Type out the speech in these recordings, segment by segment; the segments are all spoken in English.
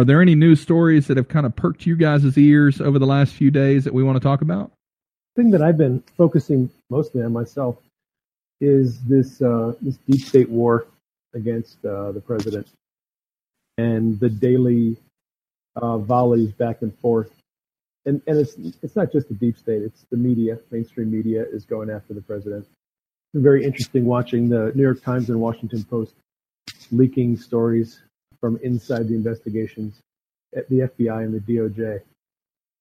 Are there any news stories that have kind of perked you guys' ears over the last few days that we want to talk about? The thing that I've been focusing mostly on myself is this uh, this deep state war against uh, the president and the daily uh, volleys back and forth. And and it's it's not just the deep state; it's the media. Mainstream media is going after the president. It's very interesting watching the New York Times and Washington Post leaking stories from inside the investigations at the FBI and the DOJ,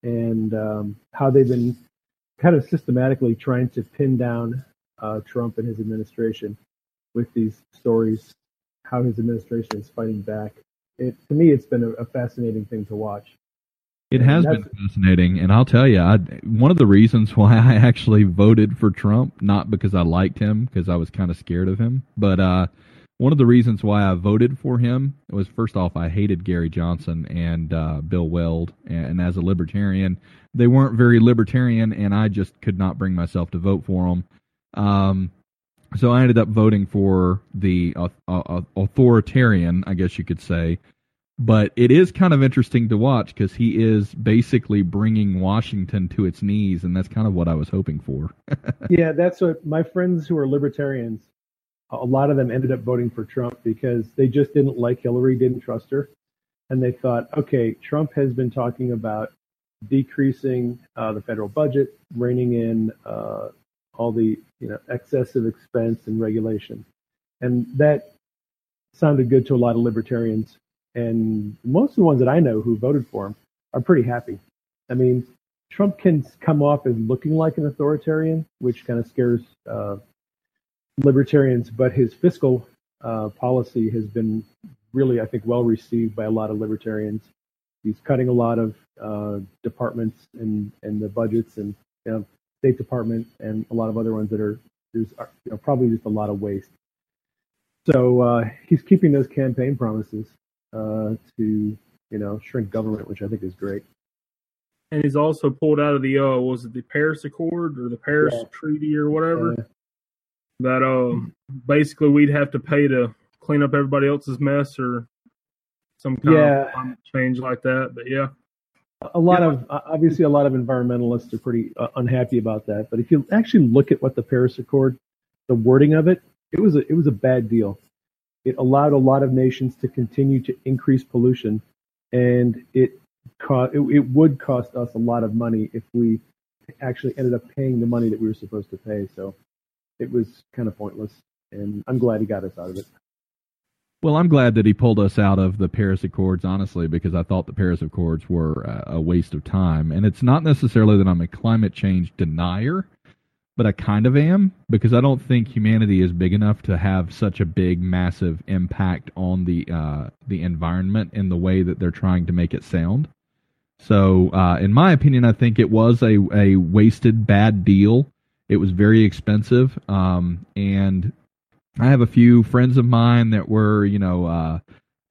and um, how they've been kind of systematically trying to pin down uh, Trump and his administration with these stories, how his administration is fighting back. It, to me, it's been a, a fascinating thing to watch. It has been fascinating, and I'll tell you, I, one of the reasons why I actually voted for Trump, not because I liked him, because I was kind of scared of him, but uh, one of the reasons why I voted for him was first off, I hated Gary Johnson and uh, Bill Weld, and, as a libertarian, they weren't very libertarian, and I just could not bring myself to vote for them. Um, so I ended up voting for the uh, uh, authoritarian, I guess you could say. But it is kind of interesting to watch because he is basically bringing Washington to its knees, and that's kind of what I was hoping for. yeah, that's what my friends who are libertarians a lot of them ended up voting for Trump because they just didn't like Hillary, didn't trust her. And they thought, okay, Trump has been talking about decreasing uh, the federal budget, reining in uh, all the you know excessive expense and regulation, and that sounded good to a lot of libertarians. And most of the ones that I know who voted for him are pretty happy. I mean, Trump can come off as looking like an authoritarian, which kind of scares uh, libertarians, but his fiscal uh, policy has been really, I think, well received by a lot of libertarians. He's cutting a lot of uh, departments and and the budgets and you know, State Department and a lot of other ones that are there's uh, you know, probably just a lot of waste. So uh, he's keeping those campaign promises uh, to you know shrink government, which I think is great. And he's also pulled out of the uh, was it the Paris Accord or the Paris yeah. Treaty or whatever that um basically we'd have to pay to clean up everybody else's mess or some kind yeah. of change like that. But yeah, a lot yeah. of obviously a lot of environmentalists are pretty uh, unhappy about that. But if you actually look at what the Paris Accord, the wording of it, it was a, it was a bad deal. It allowed a lot of nations to continue to increase pollution, and it co- it, it would cost us a lot of money if we actually ended up paying the money that we were supposed to pay. So it was kind of pointless. And I'm glad he got us out of it. Well, I'm glad that he pulled us out of the Paris Accords, honestly, because I thought the Paris Accords were a waste of time. And it's not necessarily that I'm a climate change denier, but I kind of am because I don't think humanity is big enough to have such a big, massive impact on the uh, the environment in the way that they're trying to make it sound. So, uh, in my opinion, I think it was a, a wasted bad deal it was very expensive, um, and I have a few friends of mine that were, you know, uh,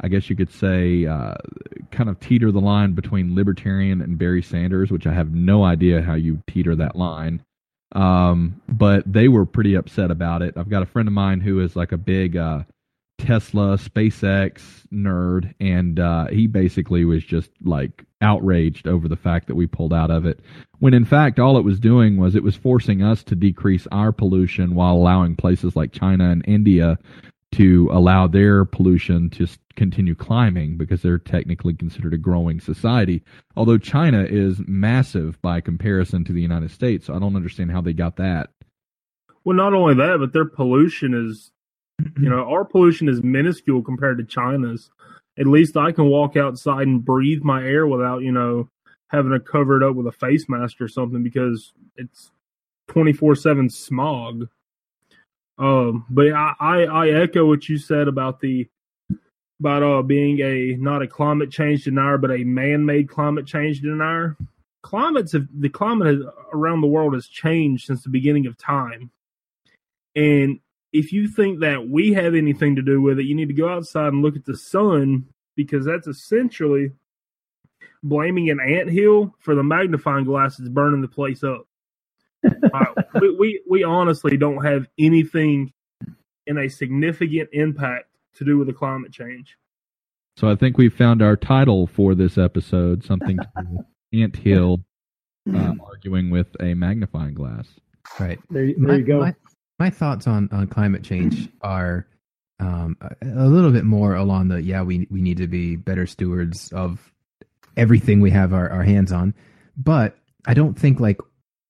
I guess you could say, uh, kind of teeter the line between libertarian and Bernie Sanders, which I have no idea how you teeter that line. Um, but they were pretty upset about it. I've got a friend of mine who is like a big uh, Tesla, SpaceX nerd, and uh, he basically was just like outraged over the fact that we pulled out of it. When in fact, all it was doing was it was forcing us to decrease our pollution while allowing places like China and India to allow their pollution to continue climbing because they're technically considered a growing society. Although China is massive by comparison to the United States, so I don't understand how they got that. Well, not only that, but their pollution is you know, our pollution is minuscule compared to China's. At least I can walk outside and breathe my air without, you know, having to cover it up with a face mask or something because it's 24 7 smog. Um, but I, I, I echo what you said about the about uh, being a not a climate change denier, but a man-made climate change denier. Climates have, the climate around the world has changed since the beginning of time, and if you think that we have anything to do with it, you need to go outside and look at the sun because that's essentially blaming an ant hill for the magnifying glass that's burning the place up. uh, we, we we honestly don't have anything in a significant impact to do with the climate change. So I think we found our title for this episode: something ant hill uh, arguing with a magnifying glass. Right. There, there my, you go. My, my, thoughts on, on climate change are um, a, little bit more along the yeah we we need to be better stewards of everything we have our, our hands on. But I don't think like,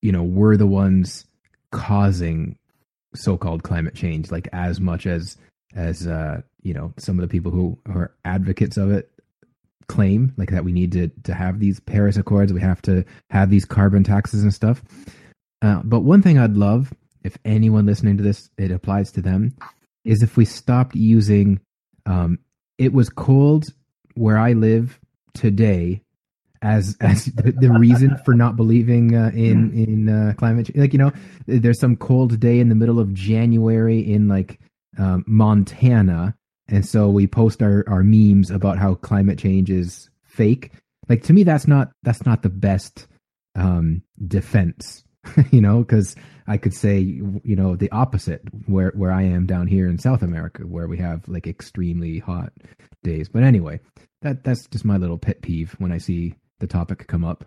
you know, we're the ones causing so-called climate change, like as much as, as, uh, you know, some of the people who are advocates of it claim like that we need to, to have these Paris Accords. We have to have these carbon taxes and stuff. Uh, but one thing I'd love if anyone listening to this, it applies to them is if we stopped using, um, it was cold where I live today as as the, the reason for not believing uh, in in uh, climate change. Like you know, there's some cold day in the middle of January in like um, Montana, and so we post our our memes about how climate change is fake. Like to me, that's not that's not the best um, defense. you know, because I could say you know the opposite where where I am down here in South America, where we have like extremely hot days. But anyway, that that's just my little pet peeve when I see the topic come up.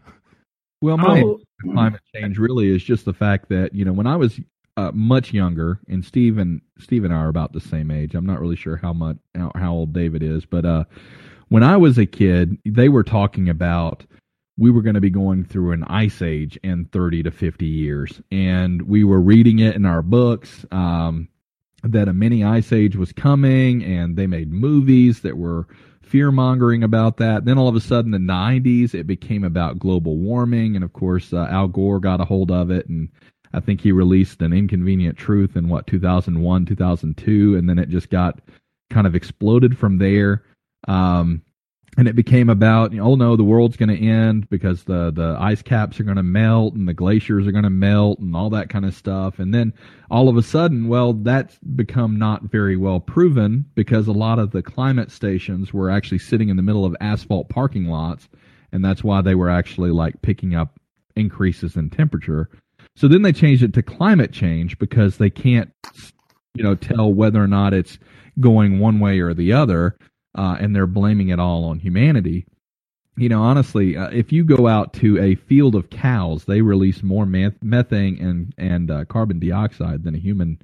Well, my oh. climate change really is just the fact that you know when I was uh, much younger, and Steve and Steve and I are about the same age. I'm not really sure how much how, how old David is, but uh, when I was a kid, they were talking about we were going to be going through an ice age in 30 to 50 years, and we were reading it in our books. Um, that a mini ice age was coming, and they made movies that were fear mongering about that. Then all of a sudden, the 90s, it became about global warming. And of course, uh, Al Gore got a hold of it. And I think he released an inconvenient truth in what, 2001, 2002. And then it just got kind of exploded from there. Um, and it became about, you know, oh no, the world's going to end because the the ice caps are going to melt and the glaciers are going to melt and all that kind of stuff. And then all of a sudden, well, that's become not very well proven because a lot of the climate stations were actually sitting in the middle of asphalt parking lots, and that's why they were actually like picking up increases in temperature. So then they changed it to climate change because they can't, you know, tell whether or not it's going one way or the other uh, and they're blaming it all on humanity. You know, honestly, uh, if you go out to a field of cows, they release more methane and and uh, carbon dioxide than a human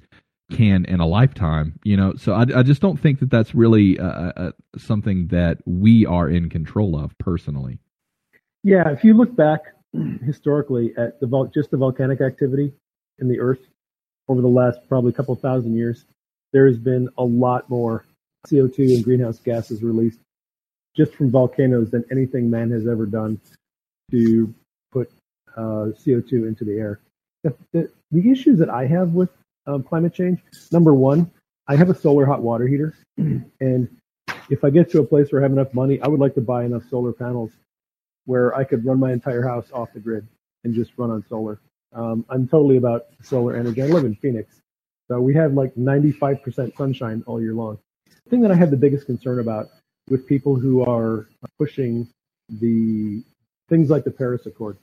can in a lifetime. You know, so I, I just don't think that that's really uh, uh, uh, something that we are in control of personally. Yeah, if you look back historically at the vol- just the volcanic activity in the Earth over the last probably couple thousand years, there has been a lot more CO2 and greenhouse gases released just from volcanoes than anything man has ever done to put uh, CO2 into the air. The, the, the, issues that I have with um, climate change, number one, I have a solar hot water heater, and if I get to a place where I have enough money, I would like to buy enough solar panels where I could run my entire house off the grid and just run on solar. Um, I'm totally about solar energy. I live in Phoenix, so we have like 95% sunshine all year long thing that I have the biggest concern about with people who are pushing the things like the Paris Accord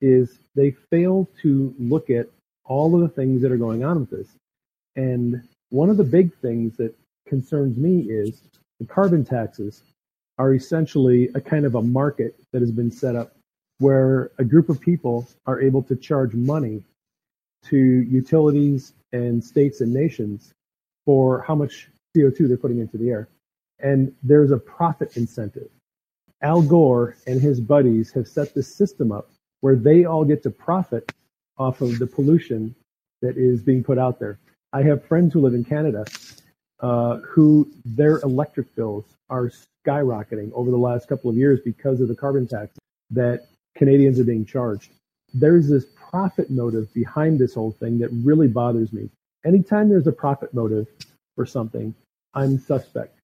is they fail to look at all of the things that are going on with this. And one of the big things that concerns me is the carbon taxes are essentially a kind of a market that has been set up where a group of people are able to charge money to utilities and states and nations for how much CO2 they're putting into the air. And there's a profit incentive. Al Gore and his buddies have set this system up where they all get to profit off of the pollution that is being put out there. I have friends who live in Canada uh, who their electric bills are skyrocketing over the last couple of years because of the carbon tax that Canadians are being charged. There's this profit motive behind this whole thing that really bothers me. Anytime there's a profit motive for something, I'm suspect.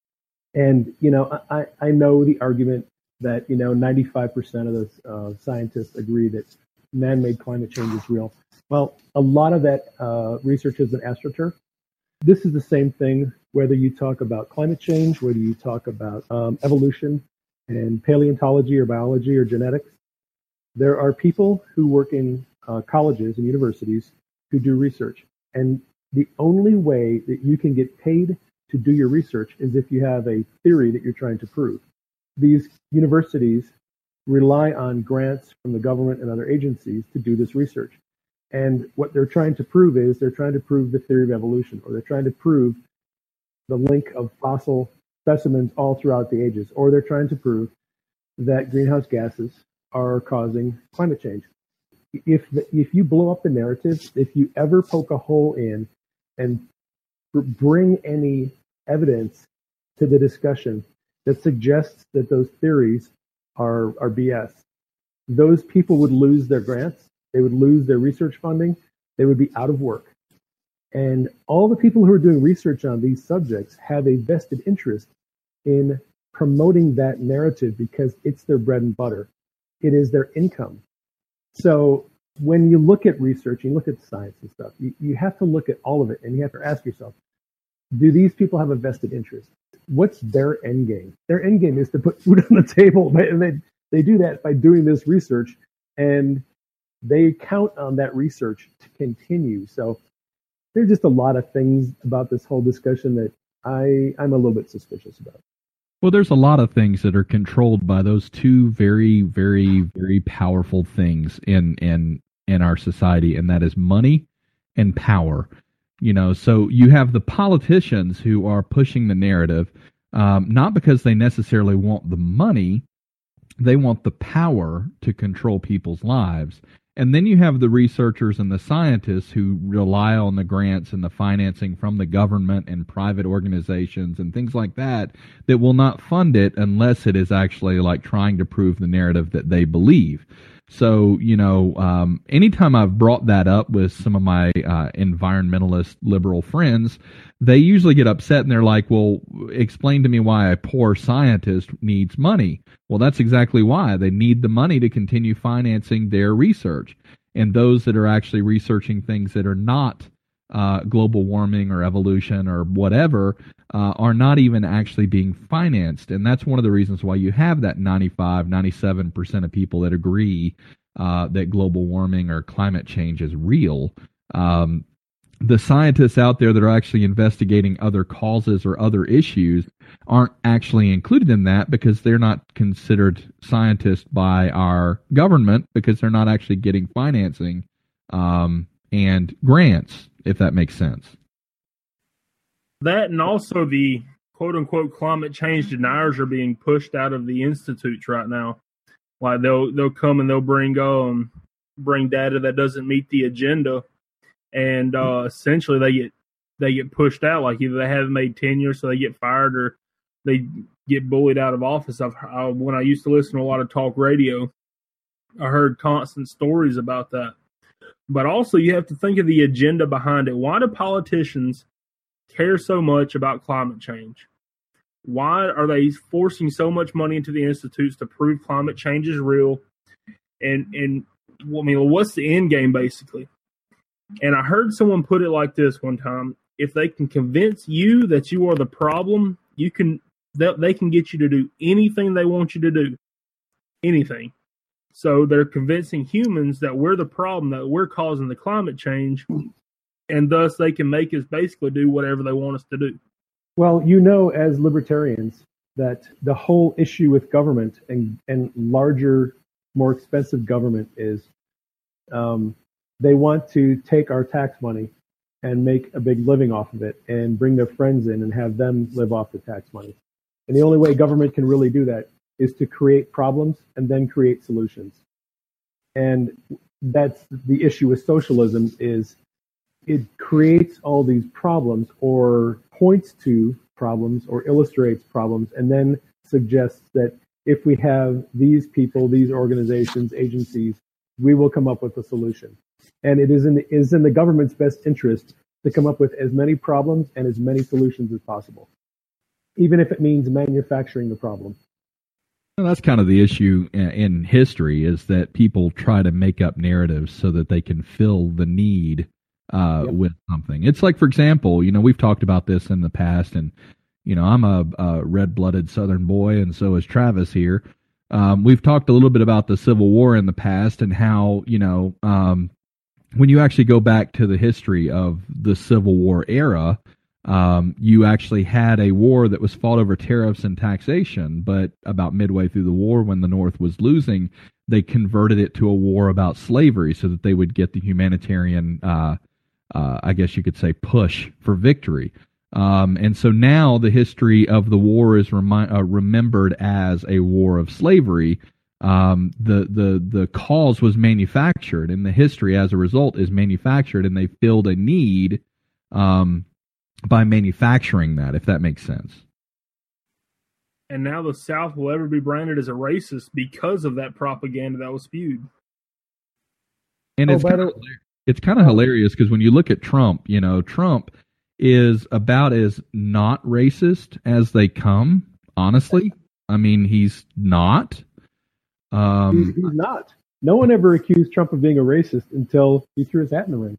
And, you know, I, I know the argument that, you know, 95% of the uh, scientists agree that man-made climate change is real. Well, a lot of that uh, research is been astroturf. This is the same thing whether you talk about climate change, whether you talk about um, evolution and paleontology or biology or genetics. There are people who work in uh, colleges and universities who do research. And the only way that you can get paid to do your research is if you have a theory that you're trying to prove. These universities rely on grants from the government and other agencies to do this research. And what they're trying to prove is they're trying to prove the theory of evolution, or they're trying to prove the link of fossil specimens all throughout the ages, or they're trying to prove that greenhouse gases are causing climate change. If the, if you blow up the narrative, if you ever poke a hole in and bring any evidence to the discussion that suggests that those theories are, are BS. Those people would lose their grants, they would lose their research funding, they would be out of work. And all the people who are doing research on these subjects have a vested interest in promoting that narrative because it's their bread and butter. It is their income. So when you look at research, you look at science and stuff, you, you have to look at all of it and you have to ask yourself, do these people have a vested interest? What's their end game? Their end game is to put food on the table. And they, they do that by doing this research and they count on that research to continue. So there's just a lot of things about this whole discussion that I, I'm a little bit suspicious about. Well, there's a lot of things that are controlled by those two very, very, very powerful things in in in our society, and that is money and power. You know, so you have the politicians who are pushing the narrative, um, not because they necessarily want the money, they want the power to control people's lives. And then you have the researchers and the scientists who rely on the grants and the financing from the government and private organizations and things like that that will not fund it unless it is actually like trying to prove the narrative that they believe. So, you know, um, anytime I've brought that up with some of my uh, environmentalist liberal friends, they usually get upset and they're like, well, explain to me why a poor scientist needs money. Well, that's exactly why. They need the money to continue financing their research. And those that are actually researching things that are not uh, global warming or evolution or whatever uh, are not even actually being financed. And that's one of the reasons why you have that 95, 97% of people that agree uh, that global warming or climate change is real. Um, the scientists out there that are actually investigating other causes or other issues aren't actually included in that because they're not considered scientists by our government because they're not actually getting financing um, and grants, if that makes sense. That and also the quote unquote climate change deniers are being pushed out of the institutes right now. Like they'll they'll come and they'll bring um bring data that doesn't meet the agenda and uh, essentially they get they get pushed out. Like either they haven't made tenure, so they get fired, or they get bullied out of office. I've I, when I used to listen to a lot of talk radio, I heard constant stories about that. But also, you have to think of the agenda behind it. Why do politicians care so much about climate change? Why are they forcing so much money into the institutes to prove climate change is real? And and I mean, what's the end game basically? And I heard someone put it like this one time: if they can convince you that you are the problem, you can they, they can get you to do anything they want you to do, anything. So they're convincing humans that we're the problem, that we're causing the climate change, and thus they can make us basically do whatever they want us to do. Well, you know, as libertarians, that the whole issue with government and and larger, more expensive government is um, they want to take our tax money and make a big living off of it and bring their friends in and have them live off the tax money. And the only way government can really do that is to create problems and then create solutions. And that's the issue with socialism is it creates all these problems or points to problems or illustrates problems and then suggests that if we have these people, these organizations, agencies, we will come up with a solution and it is in the, is in the government's best interest to come up with as many problems and as many solutions as possible. even if it means manufacturing the problem. Well, that's kind of the issue in history is that people try to make up narratives so that they can fill the need uh, yep. with something. It's like, for example, you know, we've talked about this in the past, and you know, I'm a, a red-blooded Southern boy, and so is Travis here. Um, we've talked a little bit about the Civil War in the past and how you know um, when you actually go back to the history of the Civil War era, um, you actually had a war that was fought over tariffs and taxation, but about midway through the war, when the North was losing, they converted it to a war about slavery so that they would get the humanitarian, uh, uh, I guess you could say, push for victory. Um, and so now the history of the war is remi- uh, remembered as a war of slavery. Um, the the the cause was manufactured, and the history as a result is manufactured, and they filled a need um, by manufacturing that, if that makes sense. And now the South will ever be branded as a racist because of that propaganda that was spewed. And oh, it's kind of it's kind of hilarious because when you look at Trump, you know, Trump is about as not racist as they come. Honestly, I mean, he's not. Um, he's, he's not. No one ever accused Trump of being a racist until he threw his hat in the ring.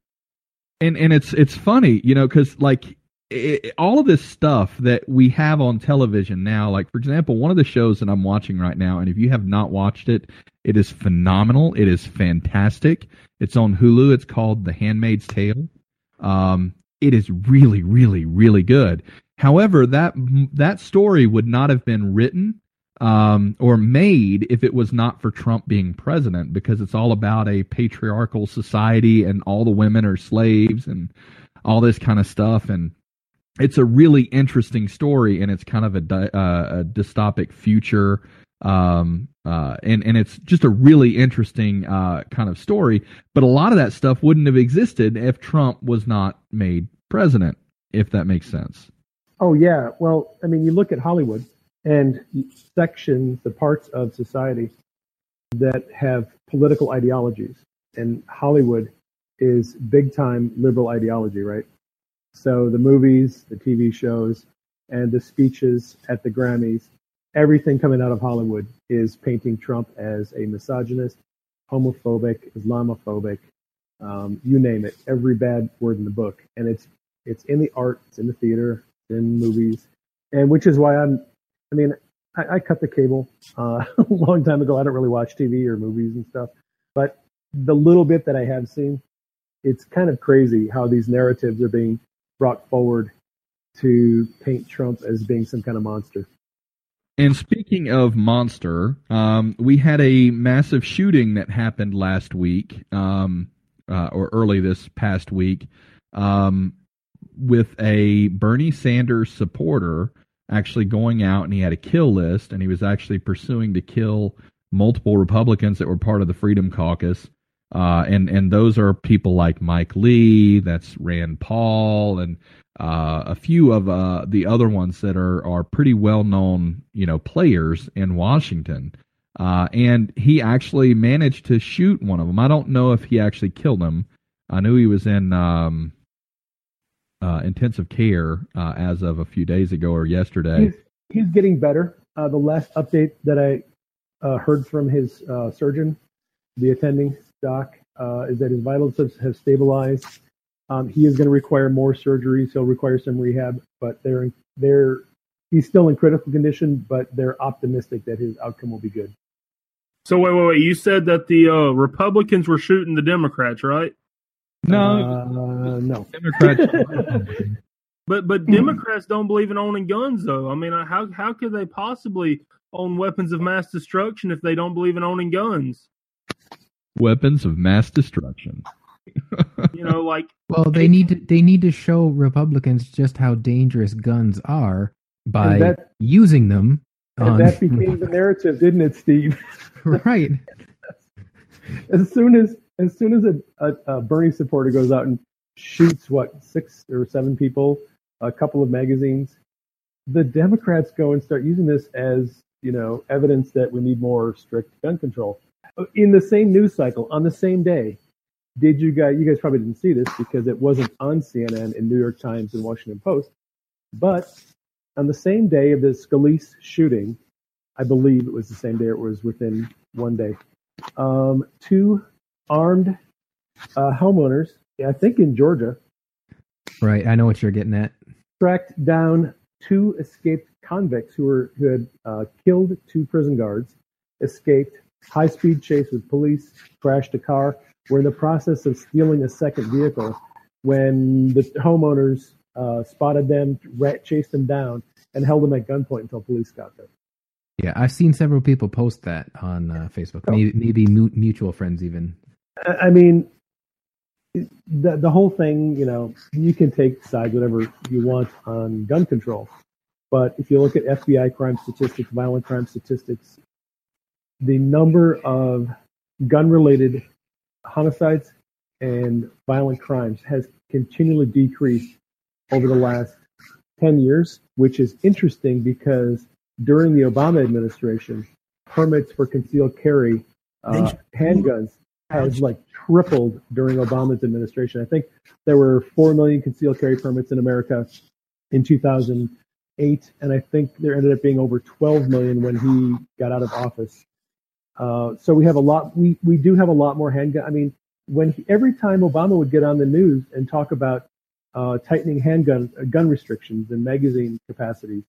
And and it's it's funny, you know, because like it, all of this stuff that we have on television now, like for example, one of the shows that I'm watching right now, and if you have not watched it, it is phenomenal. It is fantastic. It's on Hulu. It's called The Handmaid's Tale. Um, it is really, really, really good. However, that that story would not have been written um, or made if it was not for Trump being president, because it's all about a patriarchal society and all the women are slaves and all this kind of stuff. And it's a really interesting story, and it's kind of a, di- uh, a dystopic future. Um, uh, and and it's just a really interesting uh, kind of story. But a lot of that stuff wouldn't have existed if Trump was not made president. If that makes sense. Oh yeah. Well, I mean, you look at Hollywood and sections, the parts of society that have political ideologies, and Hollywood is big time liberal ideology, right? So the movies, the TV shows, and the speeches at the Grammys, everything coming out of Hollywood is painting Trump as a misogynist, homophobic, Islamophobic, um, you name it, every bad word in the book. And it's it's in the art, it's in the theater, in movies, and which is why I'm. I mean, I, I cut the cable uh, a long time ago. I don't really watch TV or movies and stuff, but the little bit that I have seen, it's kind of crazy how these narratives are being brought forward to paint Trump as being some kind of monster. And speaking of monster, um, we had a massive shooting that happened last week, um, uh, or early this past week, um, with a Bernie Sanders supporter actually going out and he had a kill list and he was actually pursuing to kill multiple Republicans that were part of the Freedom Caucus. Uh, and and those are people like Mike Lee, that's Rand Paul, and uh, a few of uh, the other ones that are are pretty well known, you know, players in Washington. Uh, and he actually managed to shoot one of them. I don't know if he actually killed him. I knew he was in um, uh, intensive care uh, as of a few days ago or yesterday. He's, he's getting better. the last update that I heard from his surgeon, the attending doc uh, is that his vitals have, have stabilized. Um, he is going to require more surgeries. He'll require some rehab, but they're they're he's still in critical condition, but they're optimistic that his outcome will be good. So wait, wait, wait! You said that the uh, Republicans were shooting the Democrats, right? No, uh, no. Democrats. but but Democrats don't believe in owning guns, though. I mean, how how could they possibly own weapons of mass destruction if they don't believe in owning guns? Weapons of mass destruction. you know, like well, they need to they need to show Republicans just how dangerous guns are by that, using them. On... that became the narrative, didn't it, Steve? right. as soon as as soon as a, a, a, Bernie supporter goes out and shoots what six or seven people, a couple of magazines, the Democrats go and start using this as you know evidence that we need more strict gun control in the same news cycle on the same day did you guys you guys probably didn't see this because it wasn't on cnn and new york times and washington post but on the same day of the Scalise shooting, I believe it was the same day. It was within one day. Um, two armed uh, homeowners, I think in Georgia, Right. I know what you're getting at. tracked down two escaped convicts who were who had uh, killed two prison guards, escaped, high speed chase with police, crashed a car. Were in the process of stealing a second vehicle when the homeowners uh, spotted them, ra- chased them down, and held them at gunpoint until police got there. Yeah, I've seen several people post that on uh, Facebook. Oh. Maybe, maybe mu- mutual friends even. I I mean, the the whole thing, you know, you can take sides whatever you want on gun control, but if you look at FBI crime statistics, violent crime statistics, the number of gun-related homicides and violent crimes has continually decreased over the last 10 years, which is interesting because during the Obama administration, permits for concealed carry uh, handguns has like tripled during Obama's administration. I think there were 4 million concealed carry permits in America in 2008, and I think there ended up being over 12 million when he got out of office. Uh, so we have a lot. We we do have a lot more handgun. I mean, when he, every time Obama would get on the news and talk about uh, tightening handgun uh, gun restrictions and magazine capacities,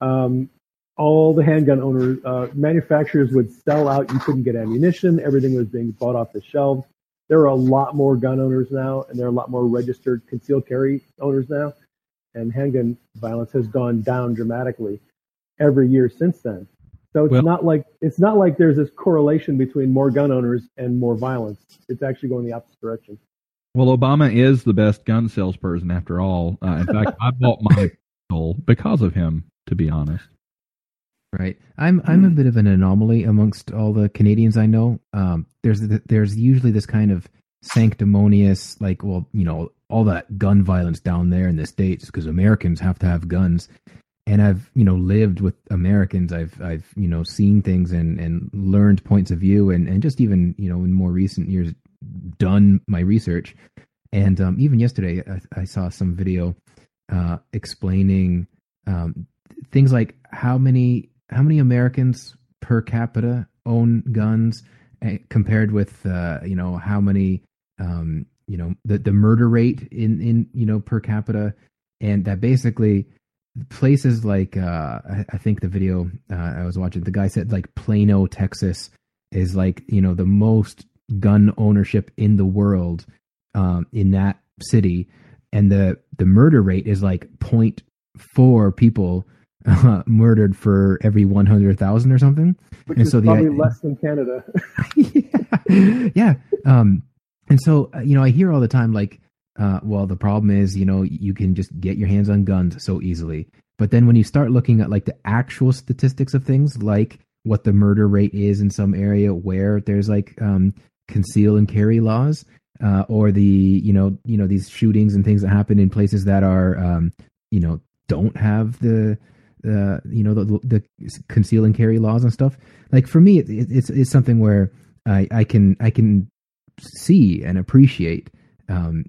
um, all the handgun owners, uh, manufacturers would sell out. You couldn't get ammunition. Everything was being bought off the shelves. There are a lot more gun owners now, and there are a lot more registered concealed carry owners now. And handgun violence has gone down dramatically every year since then. So it's Well- not like it's not like there's this correlation between more gun owners and more violence. It's actually going the opposite direction. Well, Obama is the best gun salesperson after all. Uh, in fact, I bought my pistol because of him, to be honest. Right. I'm I'm a bit of an anomaly amongst all the Canadians I know. Um, there's there's usually this kind of sanctimonious, like, well, you know, all that gun violence down there in the states because Americans have to have guns. And I've you know lived with Americans. I've I've you know seen things and and learned points of view and and just even you know in more recent years done my research. And um, even yesterday, I, I saw some video uh, explaining um, things like how many how many Americans per capita own guns eh, compared with uh, you know how many um, you know the the murder rate in in you know per capita, and that basically places like uh, I, I think the video uh, I was watching, the guy said like Plano, Texas, is like you know the most gun ownership in the world um, in that city, and the the murder rate is like 0.4 people uh, murdered for every 100,000 or something. Which And is so the probably idea- less than Canada. yeah. yeah. Um, and so, uh, you know, I hear all the time, like, uh, well, the problem is, you know, you can just get your hands on guns so easily. But then when you start looking at like the actual statistics of things, like what the murder rate is in some area where there's like um, conceal and carry laws, uh, or the you know you know these shootings and things that happen in places that are um, you know don't have the uh, you know the, the conceal and carry laws and stuff. Like for me, it, it, it's it's something where I I can I can see and appreciate um,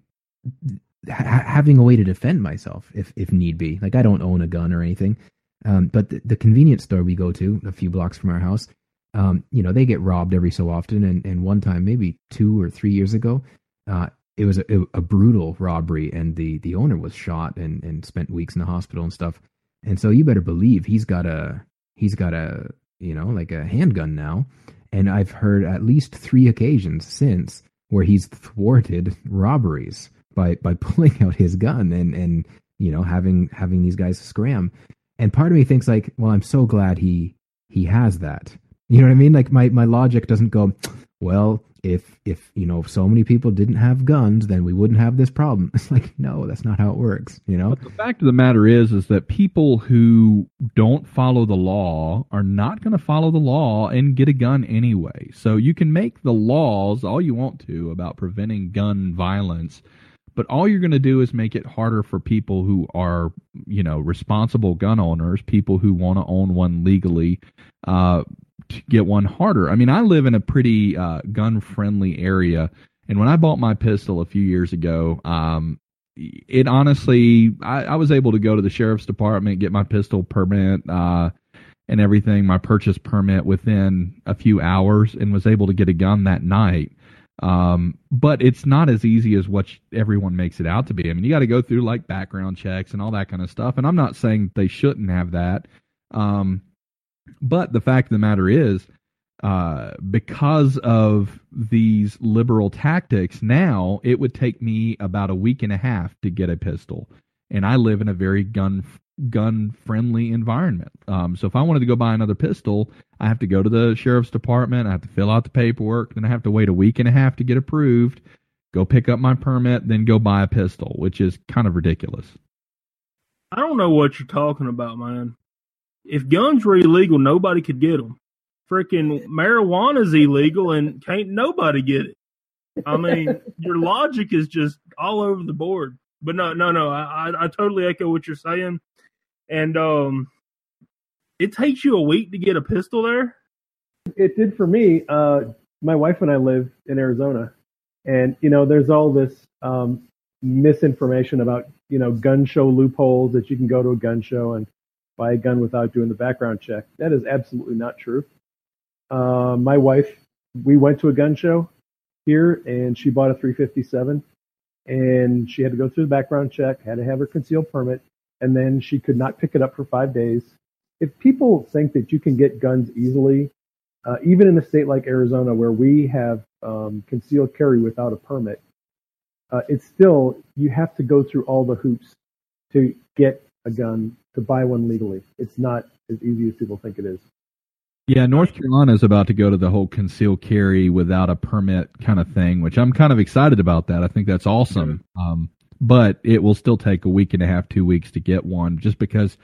ha- having a way to defend myself if if need be. Like I don't own a gun or anything, um, but the, the convenience store we go to a few blocks from our house, um, you know, they get robbed every so often. And and one time, maybe two or three years ago, uh, it was a, a brutal robbery, and the the owner was shot and and spent weeks in the hospital and stuff. And so you better believe he's got a he's got a you know like a handgun now. And I've heard at least three occasions since where he's thwarted robberies by by pulling out his gun and and you know having having these guys scram. And part of me thinks like, well, I'm so glad he he has that. You know what I mean? Like my my logic doesn't go, well, if if you know so many people didn't have guns, then we wouldn't have this problem. It's like, no, that's not how it works. You know? But the fact of the matter is, is that people who don't follow the law are not going to follow the law and get a gun anyway. So you can make the laws all you want to about preventing gun violence, but all you're going to do is make it harder for people who are, you know, responsible gun owners, people who want to own one legally, uh, to get one harder. I mean, I live in a pretty uh, gun friendly area, and when I bought my pistol a few years ago, um, it honestly, I, I was able to go to the sheriff's department, get my pistol permit, uh, and everything, my purchase permit within a few hours, and was able to get a gun that night. Um, but it's not as easy as what everyone makes it out to be. I mean, you got to go through like background checks and all that kind of stuff. And I'm not saying they shouldn't have that. Um, but the fact of the matter is, uh, because of these liberal tactics, now it would take me about a week and a half to get a pistol. And I live in a very gun gun friendly environment. Um, so if I wanted to go buy another pistol, I have to go to the sheriff's department. I have to fill out the paperwork. Then I have to wait a week and a half to get approved. Go pick up my permit, then go buy a pistol, which is kind of ridiculous. I don't know what you're talking about, man. If guns were illegal, nobody could get them. Freaking marijuana's illegal, and can't nobody get it. I mean, your logic is just all over the board. But no, no, no. I, I, I totally echo what you're saying and um, it takes you a week to get a pistol there. It did for me. Uh, my wife and I live in Arizona, and you know, there's all this um, misinformation about you know gun show loopholes that you can go to a gun show and buy a gun without doing the background check. That is absolutely not true. Uh, my wife, we went to a gun show here, and she bought a 357, and she had to go through the background check, had to have her concealed permit, and then she could not pick it up for five days. If people think that you can get guns easily, uh, even in a state like Arizona where we have um, concealed carry without a permit, uh, it's still you have to go through all the hoops to get a gun to buy one legally. It's not as easy as people think it is. Yeah, North Carolina is about to go to the whole concealed carry without a permit kind of thing, which I'm kind of excited about that. I think that's awesome. Um, but it will still take a week and a half, two weeks to get one, just because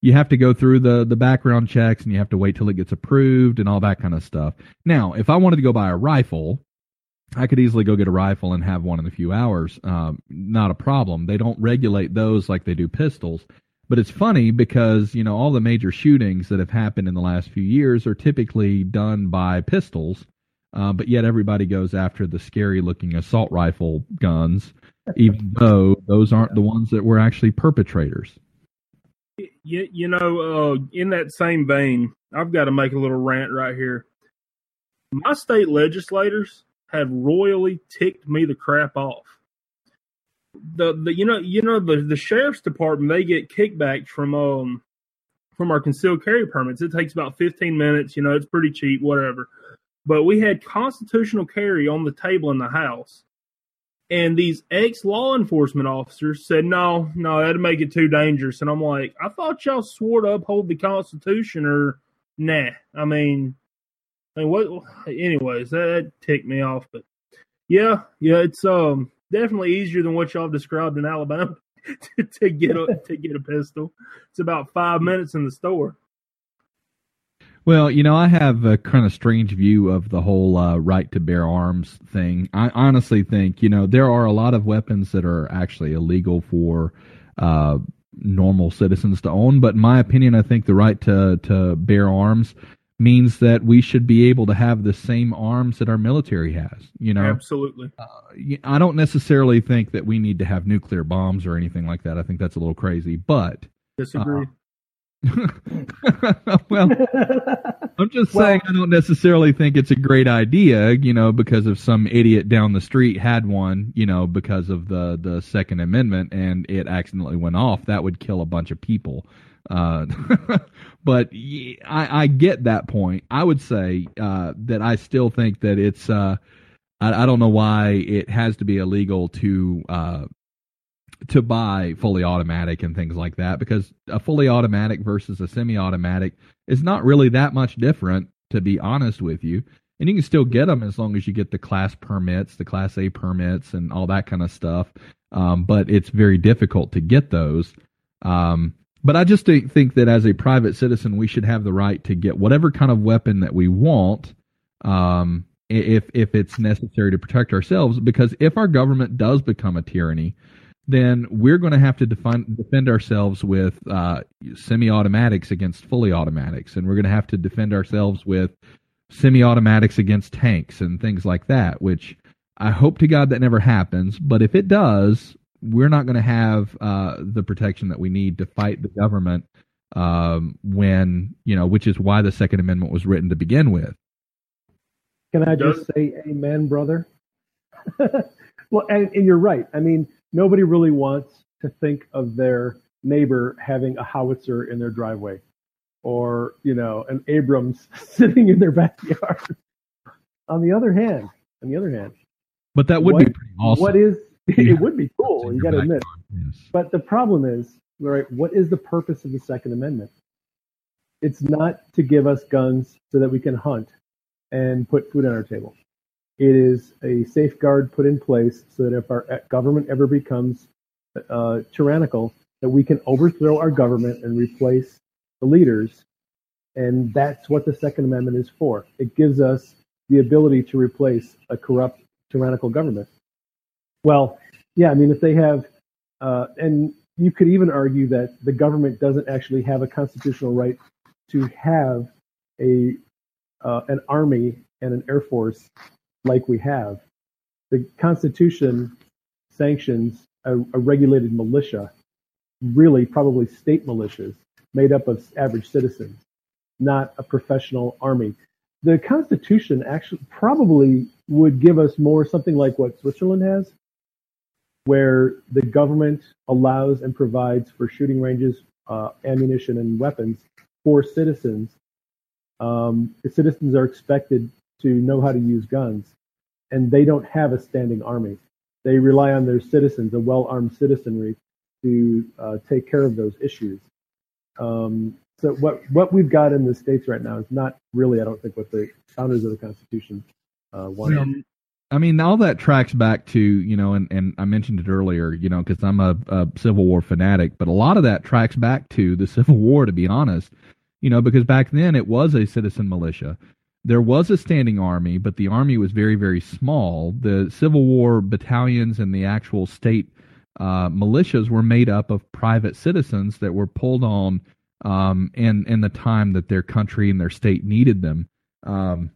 you have to go through the the background checks and you have to wait till it gets approved and all that kind of stuff. Now, if I wanted to go buy a rifle, I could easily go get a rifle and have one in a few hours. Um, not a problem. They don't regulate those like they do pistols. But it's funny because, you know, all the major shootings that have happened in the last few years are typically done by pistols. Uh, but yet everybody goes after the scary looking assault rifle guns even though those aren't the ones that were actually perpetrators. You, you know, uh, in that same vein, I've got to make a little rant right here. My state legislators have royally ticked me the crap off. The, the you know you know the the sheriff's department they get kickbacks from um from our concealed carry permits. It takes about fifteen minutes. You know it's pretty cheap, whatever. But we had constitutional carry on the table in the house, and these ex law enforcement officers said, no, no, that'd make it too dangerous. And I'm like, I thought y'all swore to uphold the Constitution or nah. I mean, I mean, what, anyways, that, ticked me off. But yeah, yeah, it's um definitely easier than what y'all described in Alabama to, to get a, to get a pistol. It's about five minutes in the store. Well, you know, I have a kind of strange view of the whole uh, right to bear arms thing. I honestly think, you know, there are a lot of weapons that are actually illegal for uh, normal citizens to own. But in my opinion, I think the right to, to bear arms means that we should be able to have the same arms that our military has. You know, absolutely. Uh, I don't necessarily think that we need to have nuclear bombs or anything like that. I think that's a little crazy, but disagree. Uh, well, I'm just well, saying I don't necessarily think it's a great idea, you know, because if some idiot down the street had one, you know, because of the the Second Amendment and it accidentally went off, that would kill a bunch of people. Uh, but I, I get that point. I would say uh, that I still think that it's. Uh, I, I don't know why it has to be illegal to uh, to buy fully automatic and things like that because a fully automatic versus a semi-automatic is not really that much different to be honest with you. And you can still get them as long as you get the class permits the class a permits and all that kind of stuff um, but it's very difficult to get those. Um, but i just think that as a private citizen we should have the right to get whatever kind of weapon that we want um, if if it's necessary to protect ourselves because if our government does become a tyranny then we're going to have to define, defend ourselves with uh, semi-automatics against fully automatics, and we're going to have to defend ourselves with semi-automatics against tanks and things like that. Which I hope to God that never happens, but if it does, we're not going to have uh, the protection that we need to fight the government um, when you know, which is why the Second Amendment was written to begin with. Can I just say amen, brother? well, and, and, you're right. I mean, nobody really wants to think of their neighbor having a howitzer in their driveway or, you know, an Abrams sitting in their backyard. on the other hand, on the other hand, but that would what, be pretty awesome. What is it would be cool, you got to admit. Yes. But the problem is, right, what is the purpose of the Second Amendment? It's not to give us guns so that we can hunt and put food on our table. It is a safeguard put in place so that if our government ever becomes uh, tyrannical, that we can overthrow our government and replace the leaders. And that's what the Second Amendment is for. It gives us the ability to replace a corrupt, tyrannical government. Well, yeah, I mean, if they have, uh, and you could even argue that the government doesn't actually have a constitutional right to have a uh, an army and an air force like we have. The Constitution sanctions a, a regulated militia, really probably state militias made up of average citizens, not a professional army. The Constitution actually probably would give us more something like what Switzerland has, where the government allows and provides for shooting ranges, uh, ammunition, and weapons for citizens um, the citizens are expected to know how to use guns, and they don't have a standing army. They rely on their citizens, a well-armed citizenry, to uh, take care of those issues. Um, so what what we've got in the states right now is not really, I don't think, what the founders of the Constitution uh, wanted. I mean, all that tracks back to you know, and and I mentioned it earlier, you know, because I'm a, a Civil War fanatic, but a lot of that tracks back to the Civil War, to be honest you know, because back then it was a citizen militia. There was a standing army, but the army was very, very small. The Civil War battalions and the actual state uh, militias were made up of private citizens that were pulled on um, in in the time that their country and their state needed them. Um,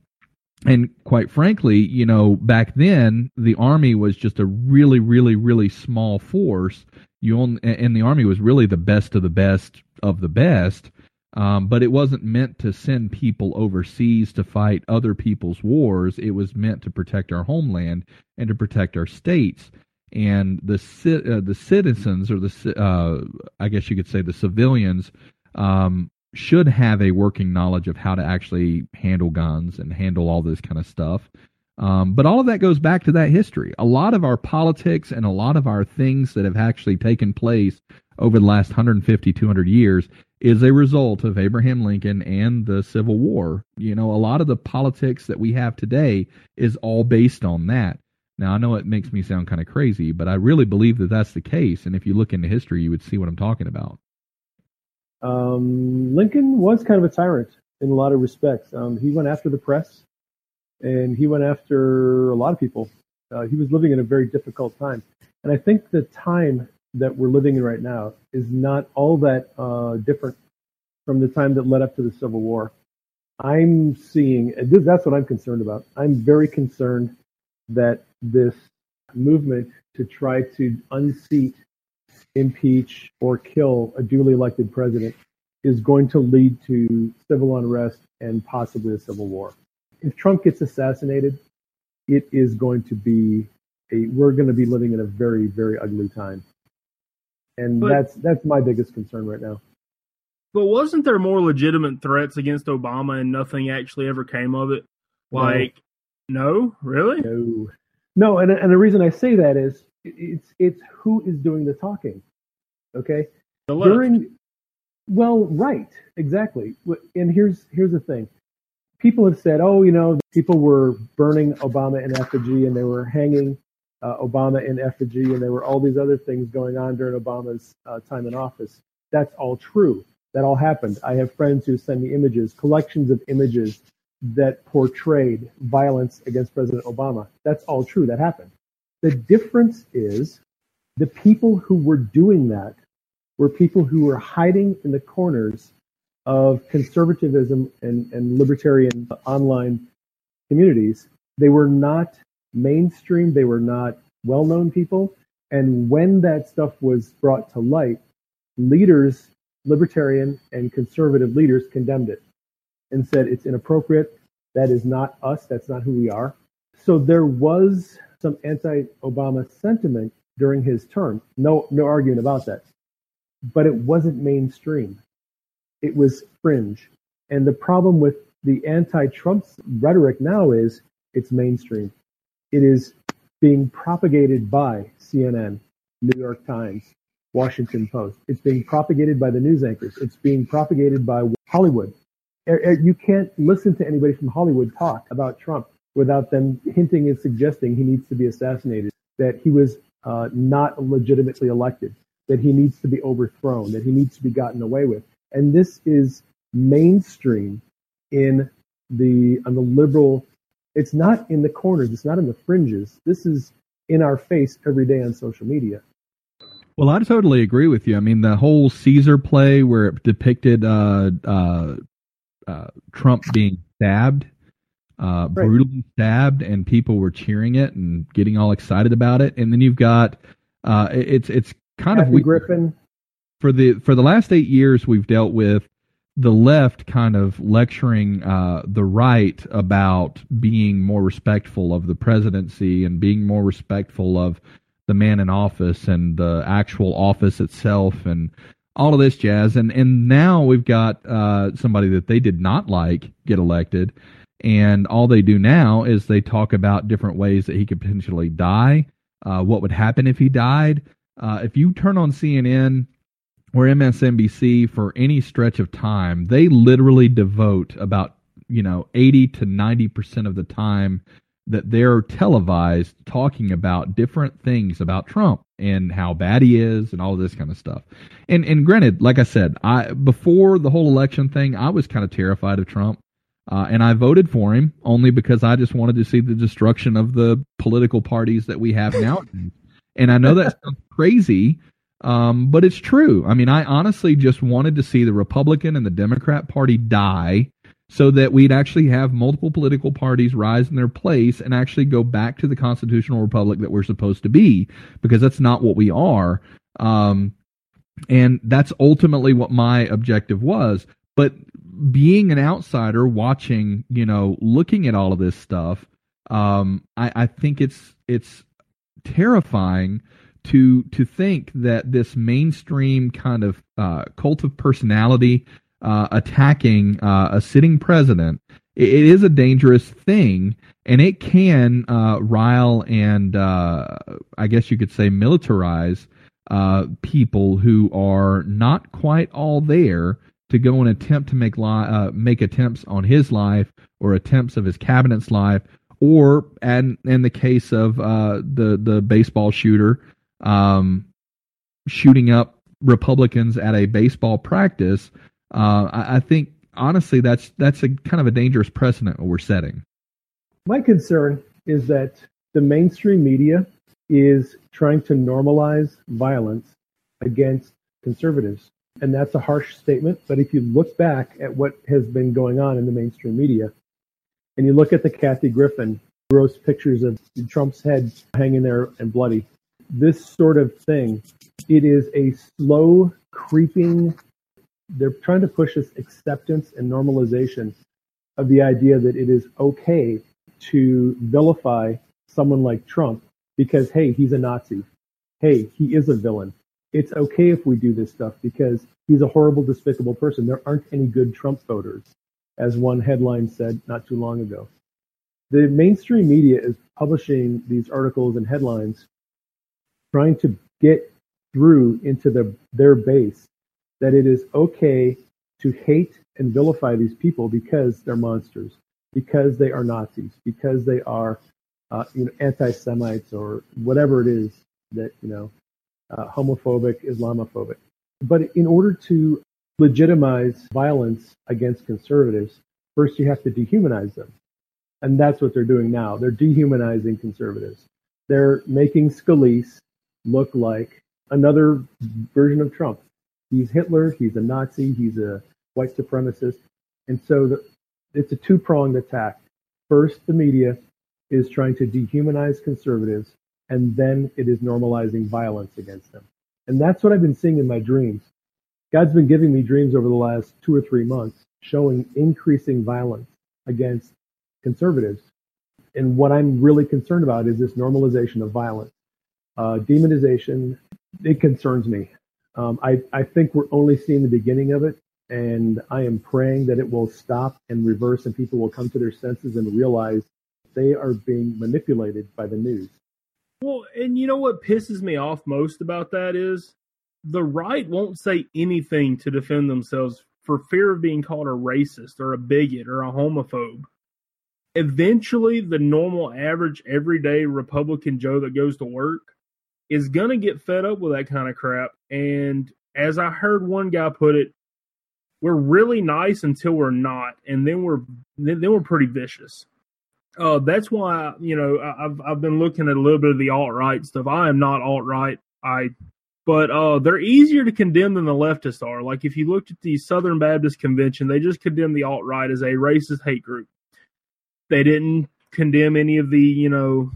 and quite frankly, you know, back then the army was just a really, really, really small force. You only, and the army was really the best of the best of the best. Um, but it wasn't meant to send people overseas to fight other people's wars. It was meant to protect our homeland and to protect our states. And the uh, the citizens, or the uh, I guess you could say the civilians, um, should have a working knowledge of how to actually handle guns and handle all this kind of stuff. Um, but all of that goes back to that history. A lot of our politics and a lot of our things that have actually taken place over the last 150, 200 years is a result of Abraham Lincoln and the Civil War. You know, a lot of the politics that we have today is all based on that. Now, I know it makes me sound kind of crazy, but I really believe that that's the case. And if you look into history, you would see what I'm talking about. Um, Lincoln was kind of a tyrant in a lot of respects. Um, he went after the press and he went after a lot of people. Uh, he was living in a very difficult time. And I think the time that we're living in right now is not all that uh, different from the time that led up to the Civil War. I'm seeing that's what I'm concerned about. I'm very concerned that this movement to try to unseat, impeach, or kill a duly elected president is going to lead to civil unrest and possibly a civil war. If Trump gets assassinated, it is going to be a we're going to be living in a very very ugly time and but, that's that's my biggest concern right now. But wasn't there more legitimate threats against Obama and nothing actually ever came of it? Like, no, no really? No, no. And and the reason I say that is it's it's who is doing the talking. Okay, the during well, right, exactly. And here's here's the thing. People have said, oh, you know, people were burning Obama in effigy and they were hanging uh, Obama in effigy, and there were all these other things going on during Obama's uh, time in office. That's all true. That all happened. I have friends who send me images, collections of images that portrayed violence against President Obama. That's all true. That happened. The difference is the people who were doing that were people who were hiding in the corners of conservatism and, and libertarian online communities. They were not mainstream. They were not well known people. And when that stuff was brought to light, leaders, libertarian and conservative leaders, condemned it and said it's inappropriate. That is not us. That's not who we are. So there was some anti-Obama sentiment during his term. No, no argument about that. But it wasn't mainstream. It was fringe. And the problem with the anti Trump's rhetoric now is it's mainstream. It is being propagated by CNN, New York Times, Washington Post. It's being propagated by the news anchors. It's being propagated by Hollywood. Er, er, you can't listen to anybody from Hollywood talk about Trump without them hinting and suggesting he needs to be assassinated, that he was uh, not legitimately elected, that he needs to be overthrown, that he needs to be gotten away with. And this is mainstream in the on the liberal. It's not in the corners. It's not in the fringes. This is in our face every day on social media. Well, I totally agree with you. I mean, the whole Caesar play where it depicted uh, uh, uh, Trump being stabbed, uh, right. brutally stabbed, and people were cheering it and getting all excited about it. And then you've got uh, it's it's kind Kathy of weird. Griffin for the for the last eight years we've dealt with the left kind of lecturing uh, the right about being more respectful of the presidency and being more respectful of the man in office and the actual office itself and all of this jazz. And and now we've got uh, somebody that they did not like get elected, and all they do now is they talk about different ways that he could potentially die. Uh, what would happen if he died? Uh, if you turn on CNN or MSNBC for any stretch of time, they literally devote about you know 80 to 90 percent of the time that they're televised talking about different things about Trump and how bad he is and all this kind of stuff. And and granted, like I said, I before the whole election thing, I was kind of terrified of Trump. Uh, and I voted for him only because I just wanted to see the destruction of the political parties that we have now. and I know that sounds crazy, um, but it's true. I mean, I honestly just wanted to see the Republican and the Democrat Party die so that we'd actually have multiple political parties rise in their place and actually go back to the constitutional republic that we're supposed to be, because that's not what we are. Um, and that's ultimately what my objective was. But being an outsider, watching, you know, looking at all of this stuff, um, I, I think it's it's terrifying to to think that this mainstream kind of uh, cult of personality uh, attacking uh, a sitting president, it, it is a dangerous thing, and it can uh, rile and uh, I guess you could say militarize uh, people who are not quite all there to go and attempt to make li- uh, make attempts on his life or attempts of his cabinet's life, or and in the case of the the baseball shooter. Um, shooting up Republicans at a baseball practice uh, I, I think honestly that's that's a kind of a dangerous precedent we're setting. My concern is that the mainstream media is trying to normalize violence against conservatives. And that's a harsh statement, but if you look back at what has been going on in the mainstream media, and you look at the Kathy Griffin gross pictures of Trump's head hanging there and bloody, this sort of thing, it is a slow creeping they're trying to push this acceptance and normalization of the idea that it is okay to vilify someone like Trump because, hey, he's a Nazi. Hey, he is a villain. It's okay if we do this stuff because he's a horrible, despicable person. There aren't any good Trump voters, as one headline said not too long ago. The mainstream media is publishing these articles and headlines trying to get through into the, their base that it is okay to hate and vilify these people because they're monsters, because they are Nazis, because they are uh, you know anti-Semites or whatever it is that you know uh, homophobic, Islamophobic. But in order to legitimize violence against conservatives, first you have to dehumanize them. And that's what they're doing now. They're dehumanizing conservatives. They're making Scalise look like another version of Trump he's Hitler, he's a Nazi, he's a white supremacist. And so the, it's a two pronged attack. First, the media is trying to dehumanize conservatives and then it is normalizing violence against them. And that's what I've been seeing in my dreams. God's been giving me dreams over the last two or three months showing increasing violence against conservatives. And what I'm really concerned about is this normalization of violence. Uh, demonization, it concerns me. Um, I, I think we're only seeing the beginning of it, and I am praying that it will stop and reverse, and people will come to their senses and realize they are being manipulated by the news. Well, and you know what pisses me off most about that is the right won't say anything to defend themselves for fear of being called a racist or a bigot or a homophobe. Eventually, the normal, average, everyday Republican Joe that goes to work is going to get fed up with that kind of crap. And as I heard one guy put it, we're really nice until we're not, and then we're then, we're pretty vicious. Uh, that's why you know I've I've been looking at a little bit of the alt right stuff. I am not alt right. I but uh, they're easier to condemn than the leftists are. Like if you looked at the Southern Baptist Convention, they just condemned the alt right as a racist hate group. They didn't condemn any of the you know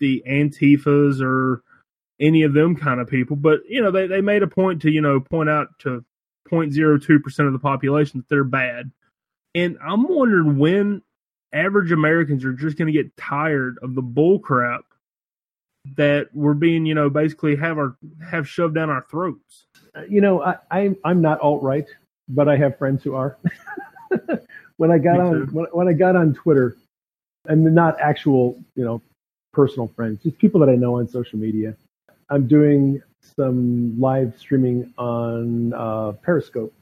the Antifas or any of them kind of people. But you know they they made a point to you know point out to 0.02 percent of the population that they're bad. And I'm wondering when average Americans are just going to get tired of the bull crap that we're being, you know, basically have our have shoved down our throats. You know, I, I'm I'm not alt right, but I have friends who are. when I got on when, when I got on Twitter, and not actual, you know, personal friends, just people that I know on social media. I'm doing some live streaming on uh, Periscope,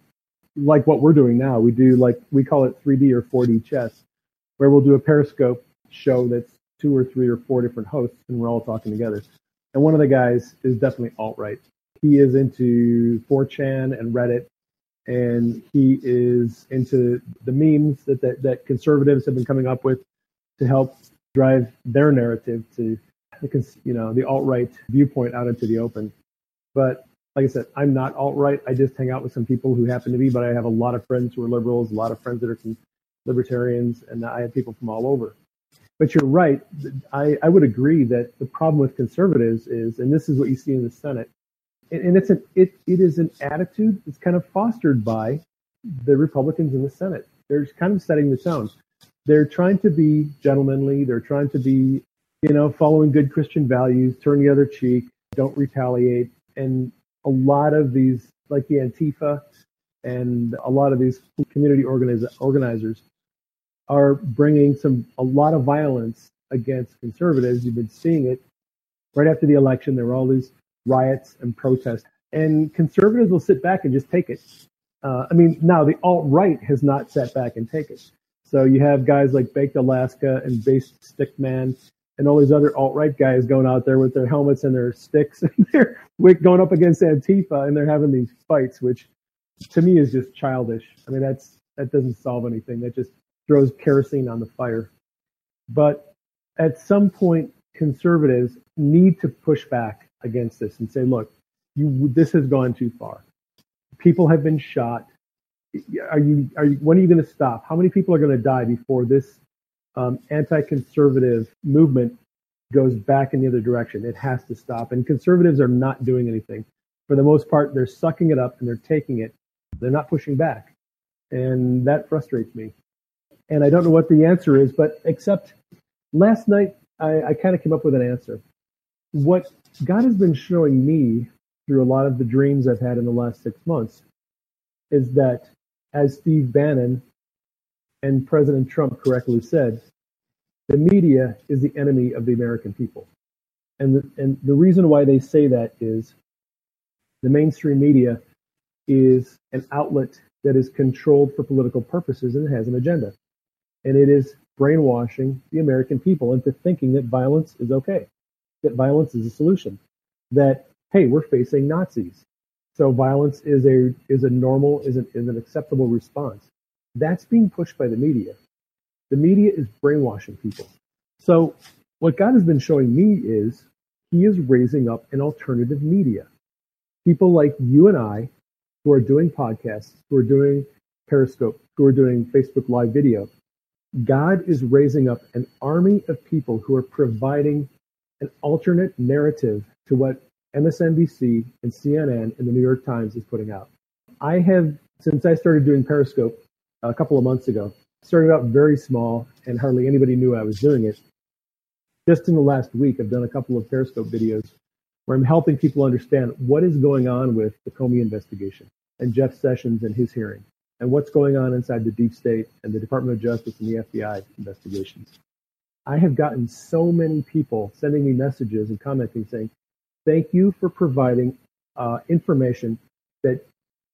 like what we're doing now. We do like we call it 3D or 4D chess, where we'll do a Periscope show that's two or three or four different hosts, and we're all talking together. And one of the guys is definitely alt right. He is into 4chan and Reddit, and he is into the memes that, that, that conservatives have been coming up with to help drive their narrative to the you know the alt right viewpoint out into the open. But like I said, I'm not alt right. I just hang out with some people who happen to be, but I have a lot of friends who are liberals, a lot of friends that are libertarians, and I have people from all over. But you're right. I, I would agree that the problem with conservatives is, and this is what you see in the Senate, and, and it's an it it is an attitude that's kind of fostered by the Republicans in the Senate. They're kind of setting the tone. They're trying to be gentlemanly. They're trying to be, you know, following good Christian values, turn the other cheek, don't retaliate. And a lot of these, like the Antifa and a lot of these community organiz- organizers, are bringing some a lot of violence against conservatives. You've been seeing it right after the election. There were all these riots and protests, and conservatives will sit back and just take it. Uh, I mean, now the alt right has not sat back and take it. So you have guys like Baked Alaska and Based Stickman and all these other alt right guys going out there with their helmets and their sticks and they're going up against Antifa and they're having these fights, which to me is just childish. I mean, that's that doesn't solve anything. That just throws kerosene on the fire. But at some point, conservatives need to push back against this and say, look, you, this has gone too far. People have been shot. Are you, are you, when are you going to stop? How many people are going to die before this um, anti-conservative movement goes back in the other direction? It has to stop. And conservatives are not doing anything. For the most part, they're sucking it up and they're taking it. They're not pushing back. And that frustrates me and I don't know what the answer is, but except last night I, I kind of came up with an answer. What God has been showing me through a lot of the dreams I've had in the last six months is that, as Steve Bannon and President Trump correctly said, the media is the enemy of the American people. And the, and the reason why they say that is the mainstream media is an outlet that is controlled for political purposes and has an agenda and it is brainwashing the American people into thinking that violence is okay, that violence is a solution, that hey, we're facing Nazis, so violence is a is a normal is an is an acceptable response. That's being pushed by the media. The media is brainwashing people. So what God has been showing me is He is raising up an alternative media. People like you and I, who are doing podcasts, who are doing Periscope, who are doing Facebook Live video, God is raising up an army of people who are providing an alternate narrative to what MSNBC and CNN and the New York Times is putting out. I have, since I started doing Periscope a couple of months ago, started out very small and hardly anybody knew I was doing it. Just in the last week, I've done a couple of Periscope videos where I'm helping people understand what is going on with the Comey investigation and Jeff Sessions and his hearing, and what's going on inside the deep state and the Department of Justice and the FBI investigations. I have gotten so many people sending me messages and commenting saying, Thank you for providing uh, information that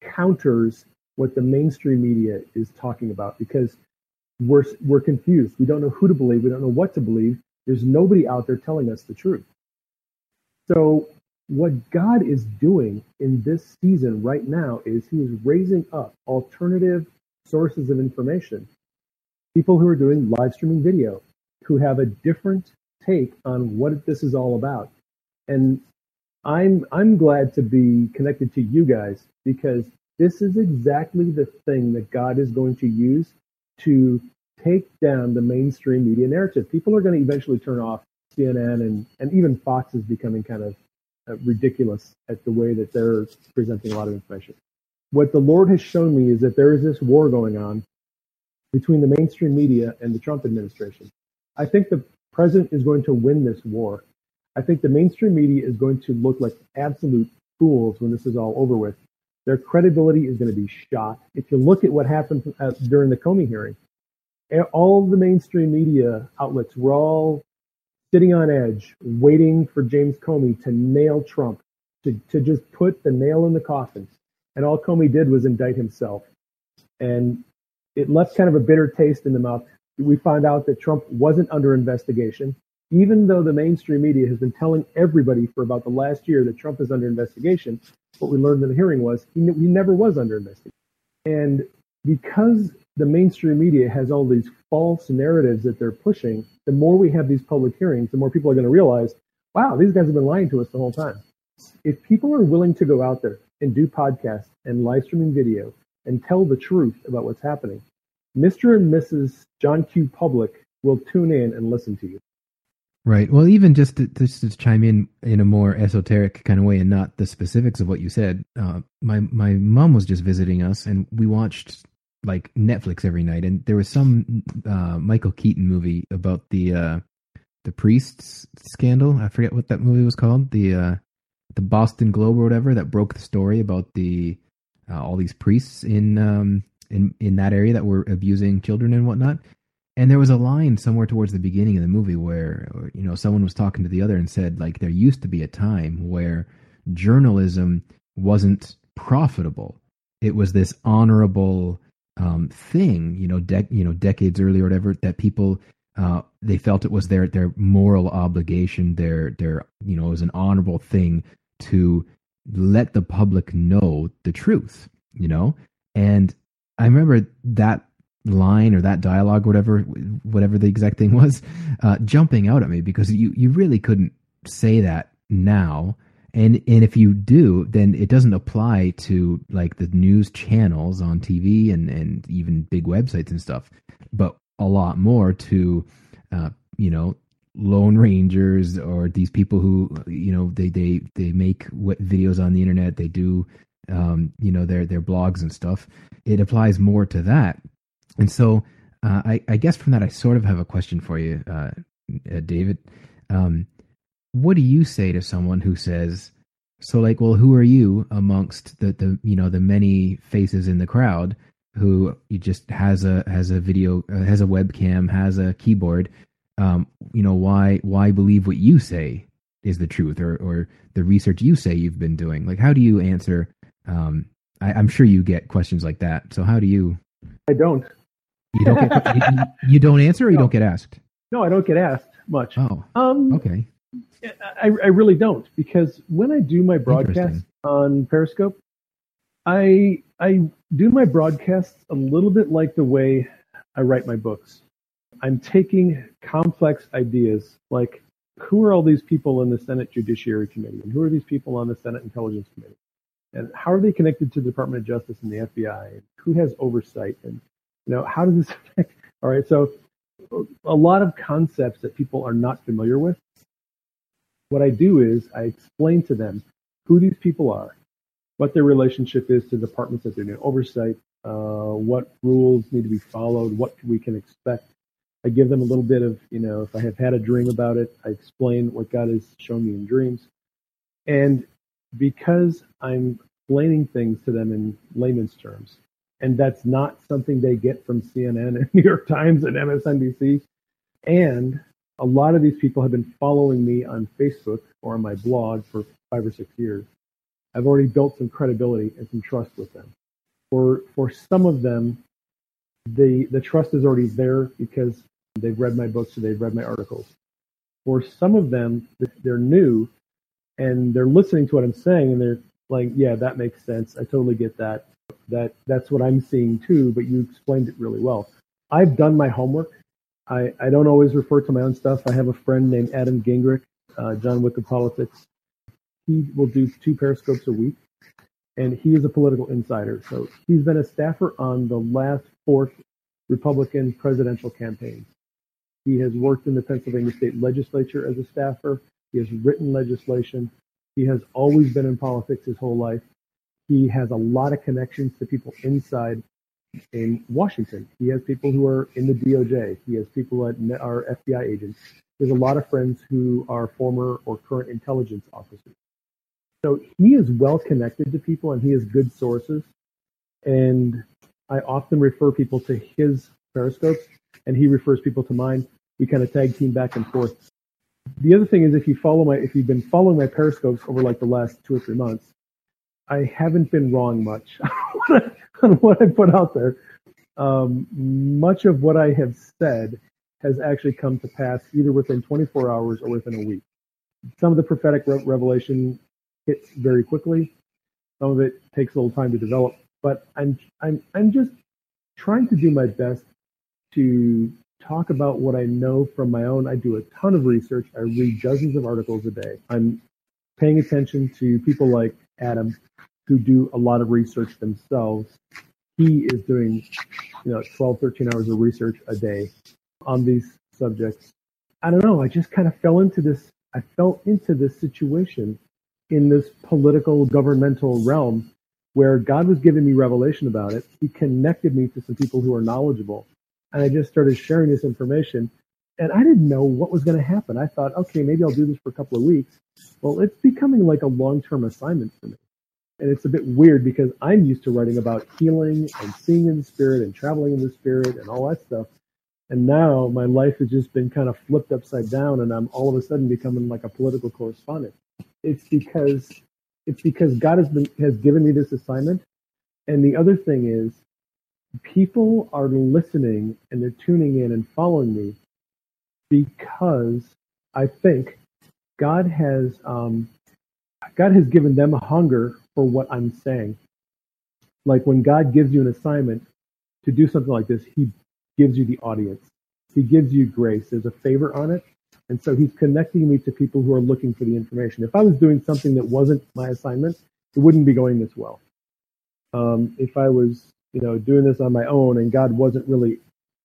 counters what the mainstream media is talking about because we're, we're confused. We don't know who to believe. We don't know what to believe. There's nobody out there telling us the truth. So, what God is doing in this season right now is He is raising up alternative sources of information. People who are doing live streaming video, who have a different take on what this is all about. And I'm I'm glad to be connected to you guys because this is exactly the thing that God is going to use to take down the mainstream media narrative. People are going to eventually turn off CNN and, and even Fox is becoming kind of uh, ridiculous at the way that they're presenting a lot of information. What the Lord has shown me is that there is this war going on between the mainstream media and the Trump administration. I think the president is going to win this war. I think the mainstream media is going to look like absolute fools when this is all over with. Their credibility is going to be shot. If you look at what happened uh, during the Comey hearing, all the mainstream media outlets were all sitting on edge, waiting for James Comey to nail Trump, to, to just put the nail in the coffin. And all Comey did was indict himself. And it left kind of a bitter taste in the mouth. We found out that Trump wasn't under investigation, even though the mainstream media has been telling everybody for about the last year that Trump is under investigation. What we learned in the hearing was he, he never was under investigation. And because the mainstream media has all these false narratives that they're pushing, the more we have these public hearings, the more people are going to realize, wow, these guys have been lying to us the whole time. If people are willing to go out there and do podcasts and live streaming video and tell the truth about what's happening, Mr. and Mrs. John Q. Public will tune in and listen to you. Right. Well, even just to, just to chime in in a more esoteric kind of way and not the specifics of what you said, uh, my my mom was just visiting us and we watched like Netflix every night, and there was some uh, Michael Keaton movie about the uh, the priests scandal. I forget what that movie was called. The uh, the Boston Globe or whatever that broke the story about the uh, all these priests in um, in in that area that were abusing children and whatnot. And there was a line somewhere towards the beginning of the movie where you know someone was talking to the other and said like there used to be a time where journalism wasn't profitable. It was this honorable um, thing, you know, you know, decades earlier, or whatever, that people uh, they felt it was their their moral obligation, their their you know, it was an honorable thing to let the public know the truth, you know. And I remember that line or that dialogue, whatever whatever the exact thing was, uh, jumping out at me because you you really couldn't say that now. And and if you do then it doesn't apply to like the news channels on tv and and even big websites and stuff but a lot more to uh, you know lone rangers or these people who you know they they they make videos on the internet they do um, you know their their blogs and stuff. It applies more to that and so uh, I, I guess from that i sort of have a question for you uh, uh david. Um, what do you say to someone who says so like well who are you amongst the the you know the many faces in the crowd who just has a has a video uh, has a webcam has a keyboard? Um you know why why believe what you say is the truth or or the research you say you've been doing? Like how do you answer um I, i'm sure you get questions like that. So how do you i don't you don't get you, you don't answer or you no. don't get asked? No i don't get asked much. Oh um okay. I, I really don't because when I do my broadcast on Periscope, I I do my broadcasts a little bit like the way I write my books. I'm taking complex ideas like who are all these people in the Senate Judiciary Committee and who are these people on the Senate Intelligence Committee and how are they connected to the Department of Justice and the FBI and who has oversight and you know how does this affect all right so a lot of concepts that people are not familiar with what I do is I explain to them who these people are, what their relationship is to departments that they're doing oversight, uh, what rules need to be followed, what we can expect. I give them a little bit of, you know, if I have had a dream about it, I explain what God has shown me in dreams. And because I'm explaining things to them in layman's terms, and that's not something they get from CNN and New York Times and MSNBC. And a lot of these people have been following me on Facebook or on my blog for five or six years. I've already built some credibility and some trust with them. For for some of them, the the trust is already there because they've read my books or they've read my articles. For some of them, they're new and they're listening to what I'm saying and they're like, yeah, that makes sense. I totally get that. That that's what I'm seeing too, but you explained it really well. I've done my homework. I, I don't always refer to my own stuff. I have a friend named Adam Gingrich, uh, John Wick of Politics. He will do two periscopes a week, and he is a political insider. So he's been a staffer on the last four Republican presidential campaigns. He has worked in the Pennsylvania state legislature as a staffer. He has written legislation. He has always been in politics his whole life. He has a lot of connections to people inside in Washington. He has people who are in the DOJ. He has people that are FBI agents. There's a lot of friends who are former or current intelligence officers. So he is well connected to people and he has good sources. And I often refer people to his periscopes and he refers people to mine. We kind of tag team back and forth. The other thing is if you follow my if you've been following my periscopes over like the last two or three months, I haven't been wrong much on what I put out there. Um, much of what I have said has actually come to pass either within 24 hours or within a week. Some of the prophetic re- revelation hits very quickly. Some of it takes a little time to develop, but I'm I'm I'm just trying to do my best to talk about what I know from my own. I do a ton of research. I read dozens of articles a day. I'm paying attention to people like Adam who do a lot of research themselves. He is doing, you know, 12, 13 hours of research a day on these subjects. I don't know. I just kind of fell into this. I fell into this situation in this political governmental realm where God was giving me revelation about it. He connected me to some people who are knowledgeable. And I just started sharing this information. And I didn't know what was going to happen. I thought, okay, maybe I'll do this for a couple of weeks. Well, it's becoming like a long term assignment for me. And it's a bit weird because I'm used to writing about healing and seeing in the spirit and traveling in the spirit and all that stuff. And now my life has just been kind of flipped upside down and I'm all of a sudden becoming like a political correspondent. It's because it's because God has been has given me this assignment. And the other thing is people are listening and they're tuning in and following me because I think God has um, God has given them a hunger for what I'm saying. Like when God gives you an assignment to do something like this, He gives you the audience. He gives you grace. There's a favor on it. And so He's connecting me to people who are looking for the information. If I was doing something that wasn't my assignment, it wouldn't be going this well. Um, if I was, you know, doing this on my own and God wasn't really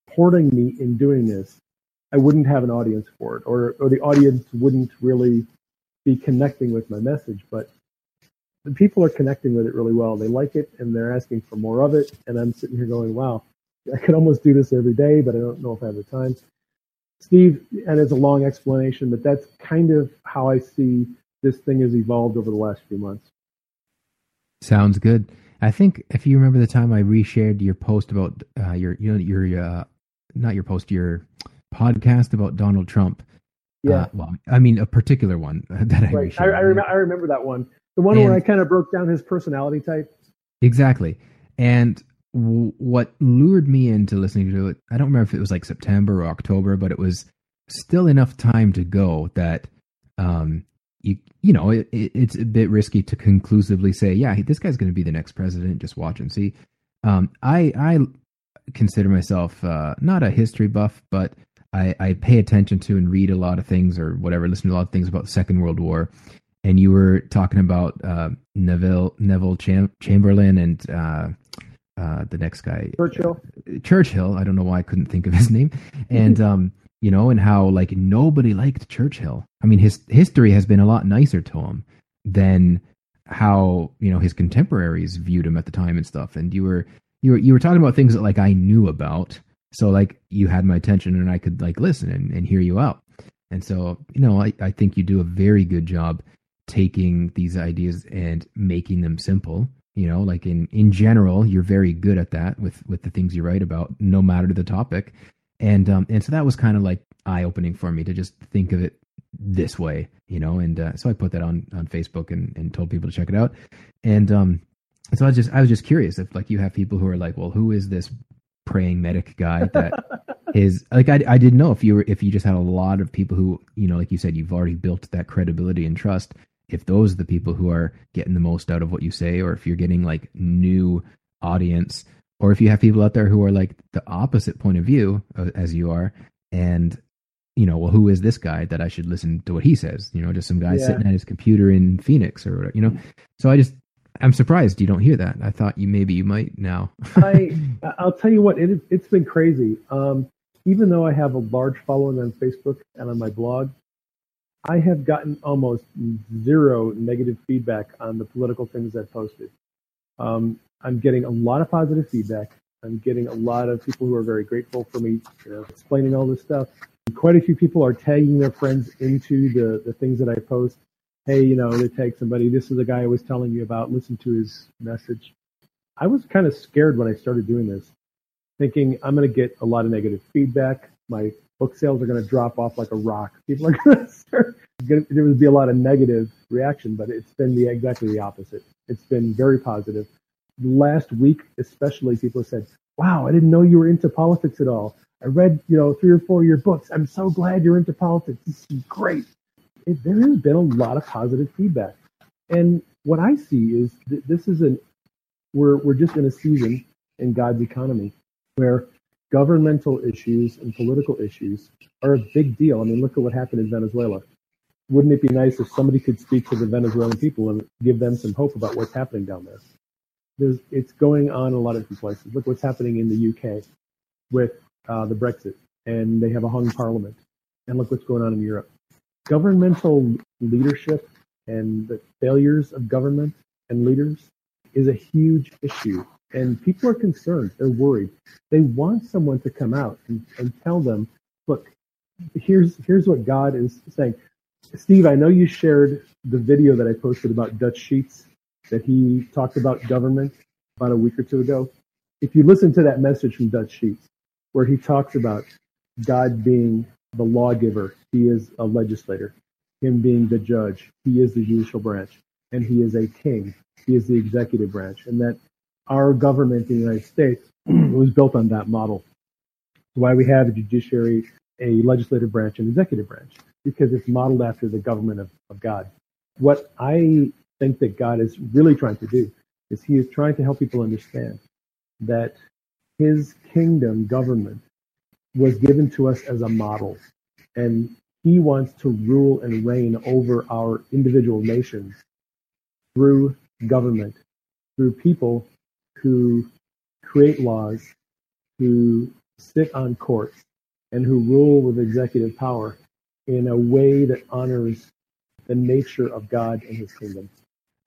supporting me in doing this, I wouldn't have an audience for it, or or the audience wouldn't really be connecting with my message. But the people are connecting with it really well. They like it and they're asking for more of it. And I'm sitting here going, wow, I could almost do this every day, but I don't know if I have the time. Steve, and it's a long explanation, but that's kind of how I see this thing has evolved over the last few months. Sounds good. I think if you remember the time I reshared your post about uh, your, you know, your, uh, not your post, your podcast about Donald Trump. Yeah. Uh, well, I mean, a particular one that I right. I, I, rem- I remember that one. The one and, where I kind of broke down his personality type. Exactly. And w- what lured me into listening to it, I don't remember if it was like September or October, but it was still enough time to go that, um, you you know, it, it, it's a bit risky to conclusively say, yeah, this guy's going to be the next president. Just watch and see. Um, I I consider myself uh, not a history buff, but I, I pay attention to and read a lot of things or whatever, listen to a lot of things about the Second World War and you were talking about uh, Neville Neville Cham- Chamberlain and uh, uh, the next guy Churchill. Churchill. I don't know why I couldn't think of his name. And um, you know, and how like nobody liked Churchill. I mean, his history has been a lot nicer to him than how you know his contemporaries viewed him at the time and stuff. And you were you were you were talking about things that like I knew about, so like you had my attention and I could like listen and, and hear you out. And so you know, I, I think you do a very good job taking these ideas and making them simple. You know like in in general you're very good at that with with the things you write about no matter the topic. And um and so that was kind of like eye opening for me to just think of it this way you know? And uh, so i put that on on facebook and and told people to check it out. And um so i was just i was just curious if like you have people who are like well who is this praying medic guy that is like I, I didn't know if you were if you just had a lot of people who you know like you said you've already built that credibility and trust if those are the people who are getting the most out of what you say, or if you're getting like new audience, or if you have people out there who are like the opposite point of view uh, as you are, and you know, well, who is this guy that I should listen to what he says? You know, just some guy yeah. sitting at his computer in Phoenix or whatever, you know. So I just I'm surprised you don't hear that. I thought you maybe you might now. I I'll tell you what it it's been crazy. Um, even though I have a large following on Facebook and on my blog, I have gotten almost zero negative feedback on the political things I've posted. Um, I'm getting a lot of positive feedback. I'm getting a lot of people who are very grateful for me you know, explaining all this stuff. Quite a few people are tagging their friends into the, the things that I post. Hey, you know, they tag somebody. This is a guy I was telling you about. Listen to his message. I was kind of scared when I started doing this, thinking I'm going to get a lot of negative feedback. My book sales are going to drop off like a rock. People are going to start, there would be a lot of negative reaction, but it's been the exactly the opposite. It's been very positive. Last week, especially, people said, "Wow, I didn't know you were into politics at all. I read, you know, three or four of your books. I'm so glad you're into politics. This is great." It, there has been a lot of positive feedback, and what I see is th- this is an we're we're just in a season in God's economy where governmental issues and political issues are a big deal. I mean, look at what happened in Venezuela. Wouldn't it be nice if somebody could speak to the Venezuelan people and give them some hope about what's happening down there? There's, it's going on in a lot of different places. Look what's happening in the UK with uh, the Brexit, and they have a hung parliament. And look what's going on in Europe. Governmental leadership and the failures of government and leaders is a huge issue and people are concerned. They're worried. They want someone to come out and, and tell them, look, here's here's what God is saying. Steve, I know you shared the video that I posted about Dutch Sheets that he talked about government about a week or two ago. If you listen to that message from Dutch Sheets, where he talks about God being the lawgiver, he is a legislator, him being the judge, he is the judicial branch, and he is a king, he is the executive branch, and that our government in the United States was built on that model. Why we have a judiciary, a legislative branch, and executive branch, because it's modeled after the government of, of God. What I think that God is really trying to do is He is trying to help people understand that His kingdom government was given to us as a model, and He wants to rule and reign over our individual nations through government, through people who create laws, who sit on courts, and who rule with executive power in a way that honors the nature of God and his kingdom.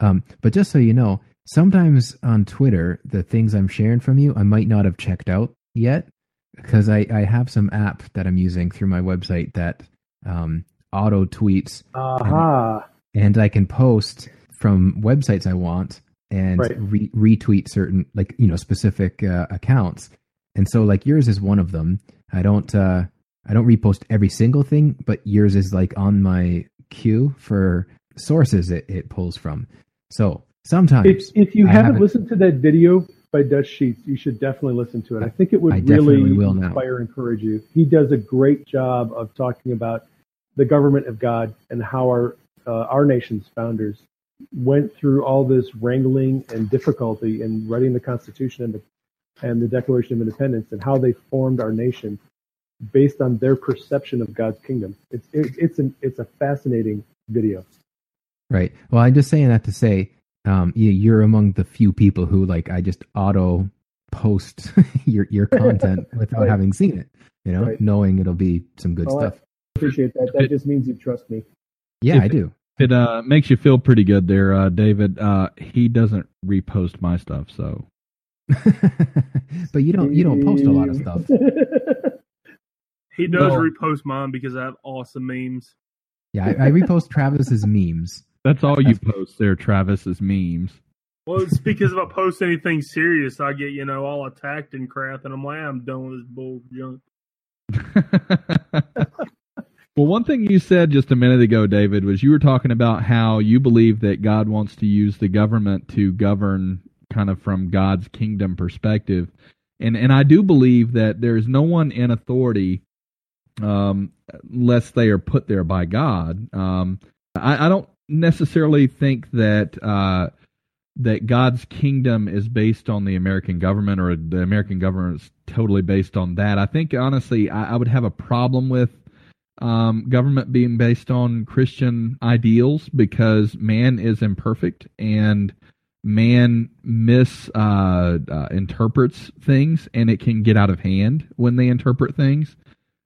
Um, but just so you know, sometimes on Twitter, the things I'm sharing from you, I might not have checked out yet because I, I have some app that I'm using through my website that um, auto tweets. Uh-huh. And, and I can post from websites I want and right. re- retweet certain like you know specific uh, accounts and so like yours is one of them i don't uh i don't repost every single thing but yours is like on my queue for sources it, it pulls from so sometimes if, if you haven't, haven't, listened to that video by dutch sheets you should definitely listen to it i think it would I really inspire and encourage you he does a great job of talking about the government of god and how our uh, our nation's founders went through all this wrangling and difficulty in writing the Constitution and the, and the Declaration of Independence and how they formed our nation based on their perception of God's kingdom. It's it, it's an it's a fascinating video. Right. Well, I'm just saying that to say um, you're among the few people who like I just auto post your your content without Right. having seen it. You know, Right. knowing it'll be some good Well, I stuff. appreciate that. That just means you trust me. Yeah, if I do. It uh, makes you feel pretty good there, uh, David. Uh, he doesn't repost my stuff, so but you don't you don't post a lot of stuff. He does Well- repost mine because I have awesome memes. Yeah, I, I repost Travis's memes. That's all you post there, Travis, is memes. Well, it's because if I post anything serious, I get you know all attacked and crap, and I'm like, I'm done with this bull junk. well, one thing you said just a minute ago, David, was you were talking about how you believe that God wants to use the government to govern kind of from God's kingdom perspective. And and I do believe that there's no one in authority um unless they are put there by God. Um I, I don't necessarily think that uh that God's kingdom is based on the American government or the American government is totally based on that. I think honestly, I, I would have a problem with um, government being based on Christian ideals because man is imperfect and man misinterprets uh, uh, things and it can get out of hand when they interpret things.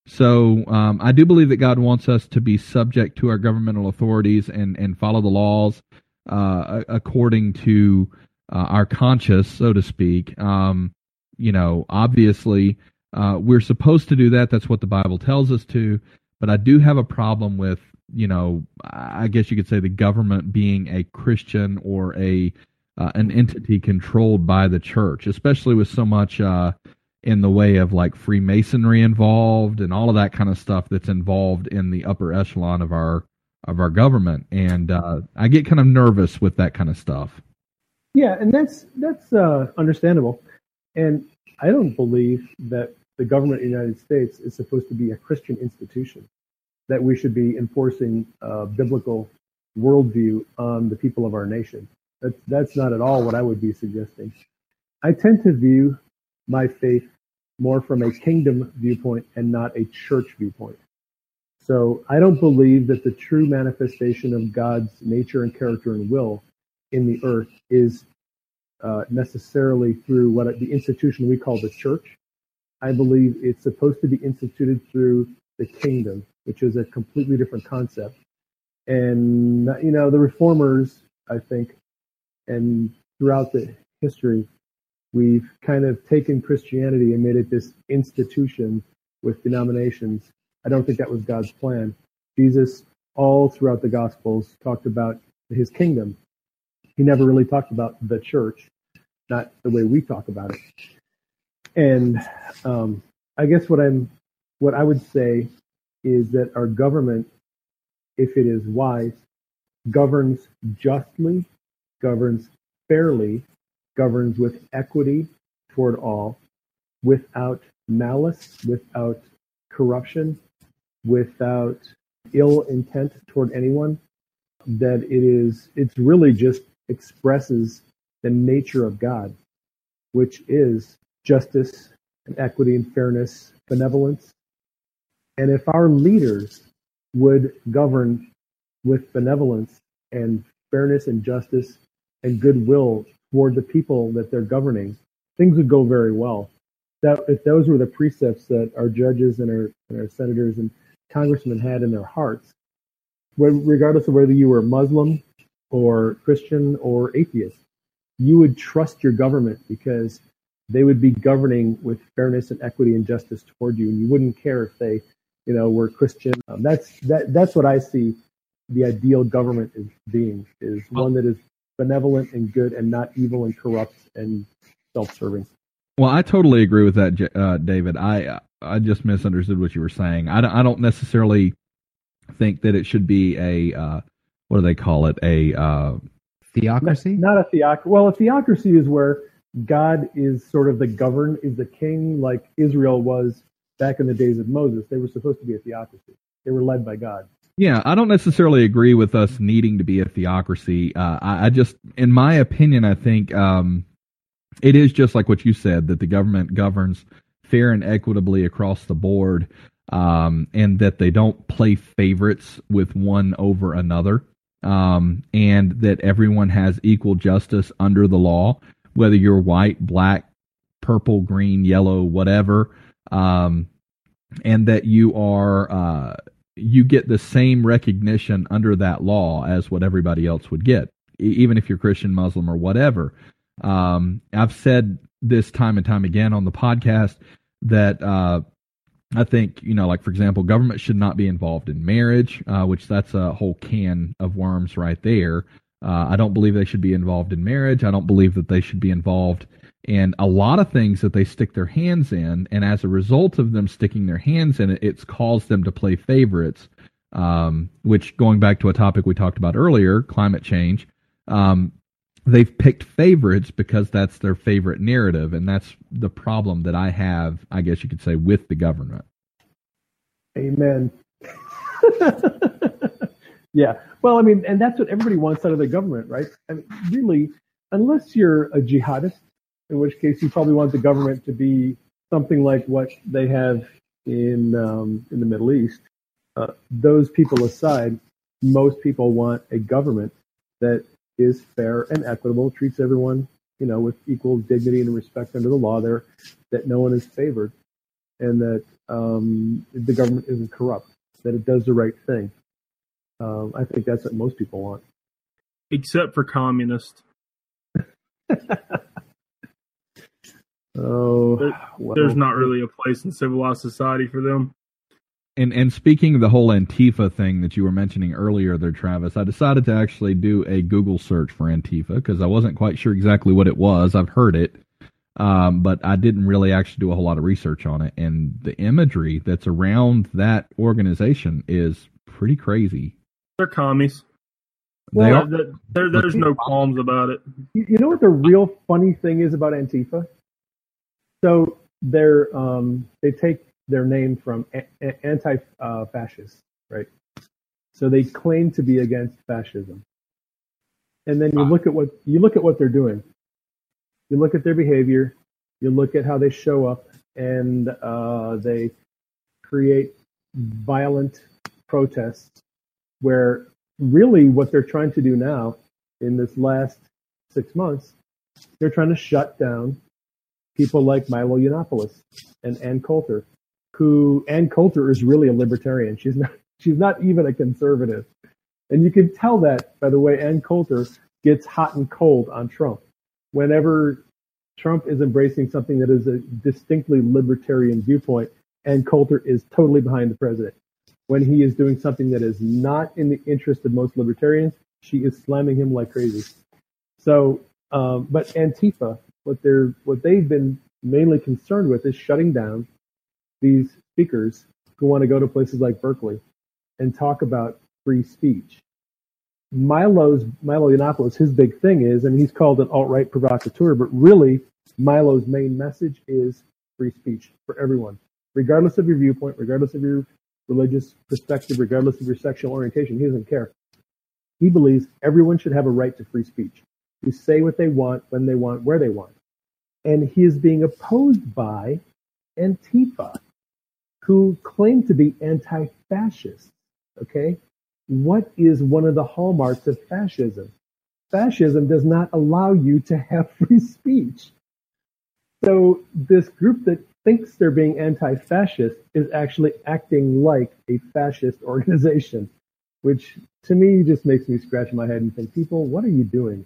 So um, I do believe that God wants us to be subject to our governmental authorities and and follow the laws uh, according to uh, our conscience, so to speak. Um, you know, obviously, uh, we're supposed to do that. That's what the Bible tells us to. But I do have a problem with, you know, I guess you could say the government being a Christian or a uh, an entity controlled by the church, especially with so much uh, in the way of like Freemasonry involved and all of that kind of stuff that's involved in the upper echelon of our of our government. And uh, I get kind of nervous with that kind of stuff. Yeah, and that's that's uh, understandable. And I don't believe that the government of the United States is supposed to be a Christian institution. That we should be enforcing a biblical worldview on the people of our nation. That's that's not at all what I would be suggesting. I tend to view my faith more from a kingdom viewpoint and not a church viewpoint. So I don't believe that the true manifestation of God's nature and character and will in the earth is uh, necessarily through what the institution we call the church. I believe it's supposed to be instituted through the kingdom, which is a completely different concept. And you know, the reformers, I think, and throughout the history, we've kind of taken Christianity and made it this institution with denominations. I don't think that was God's plan. Jesus, all throughout the Gospels, talked about his kingdom. He never really talked about the church, not the way we talk about it. And um, I guess what I'm, what I would say is that our government, if it is wise, governs justly, governs fairly, governs with equity toward all, without malice, without corruption, without ill intent toward anyone. That it is, it's really just expresses the nature of God, which is justice and equity and fairness, benevolence. And if our leaders would govern with benevolence and fairness and justice and goodwill toward the people that they're governing, things would go very well. That if those were the precepts that our judges and our, and our senators and congressmen had in their hearts, regardless of whether you were Muslim or Christian or atheist, you would trust your government because they would be governing with fairness and equity and justice toward you, and you wouldn't care if they, you know, were Christian. Um, that's that. That's what I see. The ideal government is being is one that is benevolent and good, and not evil and corrupt and self-serving. Well, I totally agree with that, uh, David. I I just misunderstood what you were saying. I don't, I don't necessarily think that it should be a uh, what do they call it a uh, Theocracy? Not a theocracy. Well, a theocracy is where God is sort of the govern, is the king, like Israel was back in the days of Moses. They were supposed to be a theocracy. They were led by God. Yeah, I don't necessarily agree with us needing to be a theocracy. Uh, I, I just, in my opinion, I think um, it is just like what you said that the government governs fair and equitably across the board, um, and that they don't play favorites with one over another, um, and that everyone has equal justice under the law, whether you're white, black, purple, green, yellow, whatever, um, and that you are uh, you get the same recognition under that law as what everybody else would get, even if you're Christian, Muslim, or whatever. Um, I've said this time and time again on the podcast that uh, I think you know, like for example, government should not be involved in marriage, uh, which that's a whole can of worms right there. Uh, I don't believe they should be involved in marriage. I don't believe that they should be involved in a lot of things that they stick their hands in, and as a result of them sticking their hands in it, it's caused them to play favorites. Um, which, going back to a topic we talked about earlier, climate change, um, they've picked favorites because that's their favorite narrative, and that's the problem that I have, I guess you could say, with the government. Amen. yeah. Well, I mean, and that's what everybody wants out of the government, right? I mean, really, unless you're a jihadist, in which case you probably want the government to be something like what they have in um, in the Middle East. Uh, those people aside, most people want a government that is fair and equitable, treats everyone, you know, with equal dignity and respect under the law there, that no one is favored, and that um, the government isn't corrupt, that it does the right thing. Um, I think that's what most people want. Except for communists. oh, there, well, there's not really a place in civilized society for them and and speaking of the whole Antifa thing that you were mentioning earlier there, Travis, I decided to actually do a Google search for Antifa because I wasn't quite sure exactly what it was. I've heard it, um, but I didn't really actually do a whole lot of research on it. And the imagery that's around that organization is pretty crazy. They're commies. Well, they are, there, there's no qualms about it. You know what the real funny thing is about Antifa? So they're um, they take their name from a- anti-fascist, right? So they claim to be against fascism. And then you look at what you look at what they're doing. You look at their behavior. You look at how they show up, and uh, they create violent protests. Where really what they're trying to do now, in this last six months, they're trying to shut down people like Milo Yiannopoulos and Ann Coulter who Ann Coulter is really a libertarian. She's not she's not even a conservative. And you can tell that by the way Ann Coulter gets hot and cold on Trump. Whenever Trump is embracing something that is a distinctly libertarian viewpoint, Ann Coulter is totally behind the president. When he is doing something that is not in the interest of most libertarians, she is slamming him like crazy. So, um, but Antifa, what they're what they've been mainly concerned with is shutting down these speakers who want to go to places like Berkeley and talk about free speech. Milo's Milo Yiannopoulos, his big thing is, and he's called an alt-right provocateur, but really Milo's main message is free speech for everyone, regardless of your viewpoint, regardless of your religious perspective, regardless of your sexual orientation. He doesn't care. He believes everyone should have a right to free speech, to say what they want, when they want, where they want. And he is being opposed by Antifa, who claim to be anti-fascist. Okay, what is one of the hallmarks of fascism? Fascism does not allow you to have free speech. So this group that thinks they're being anti-fascist is actually acting like a fascist organization, which to me just makes me scratch my head and think, people, what are you doing?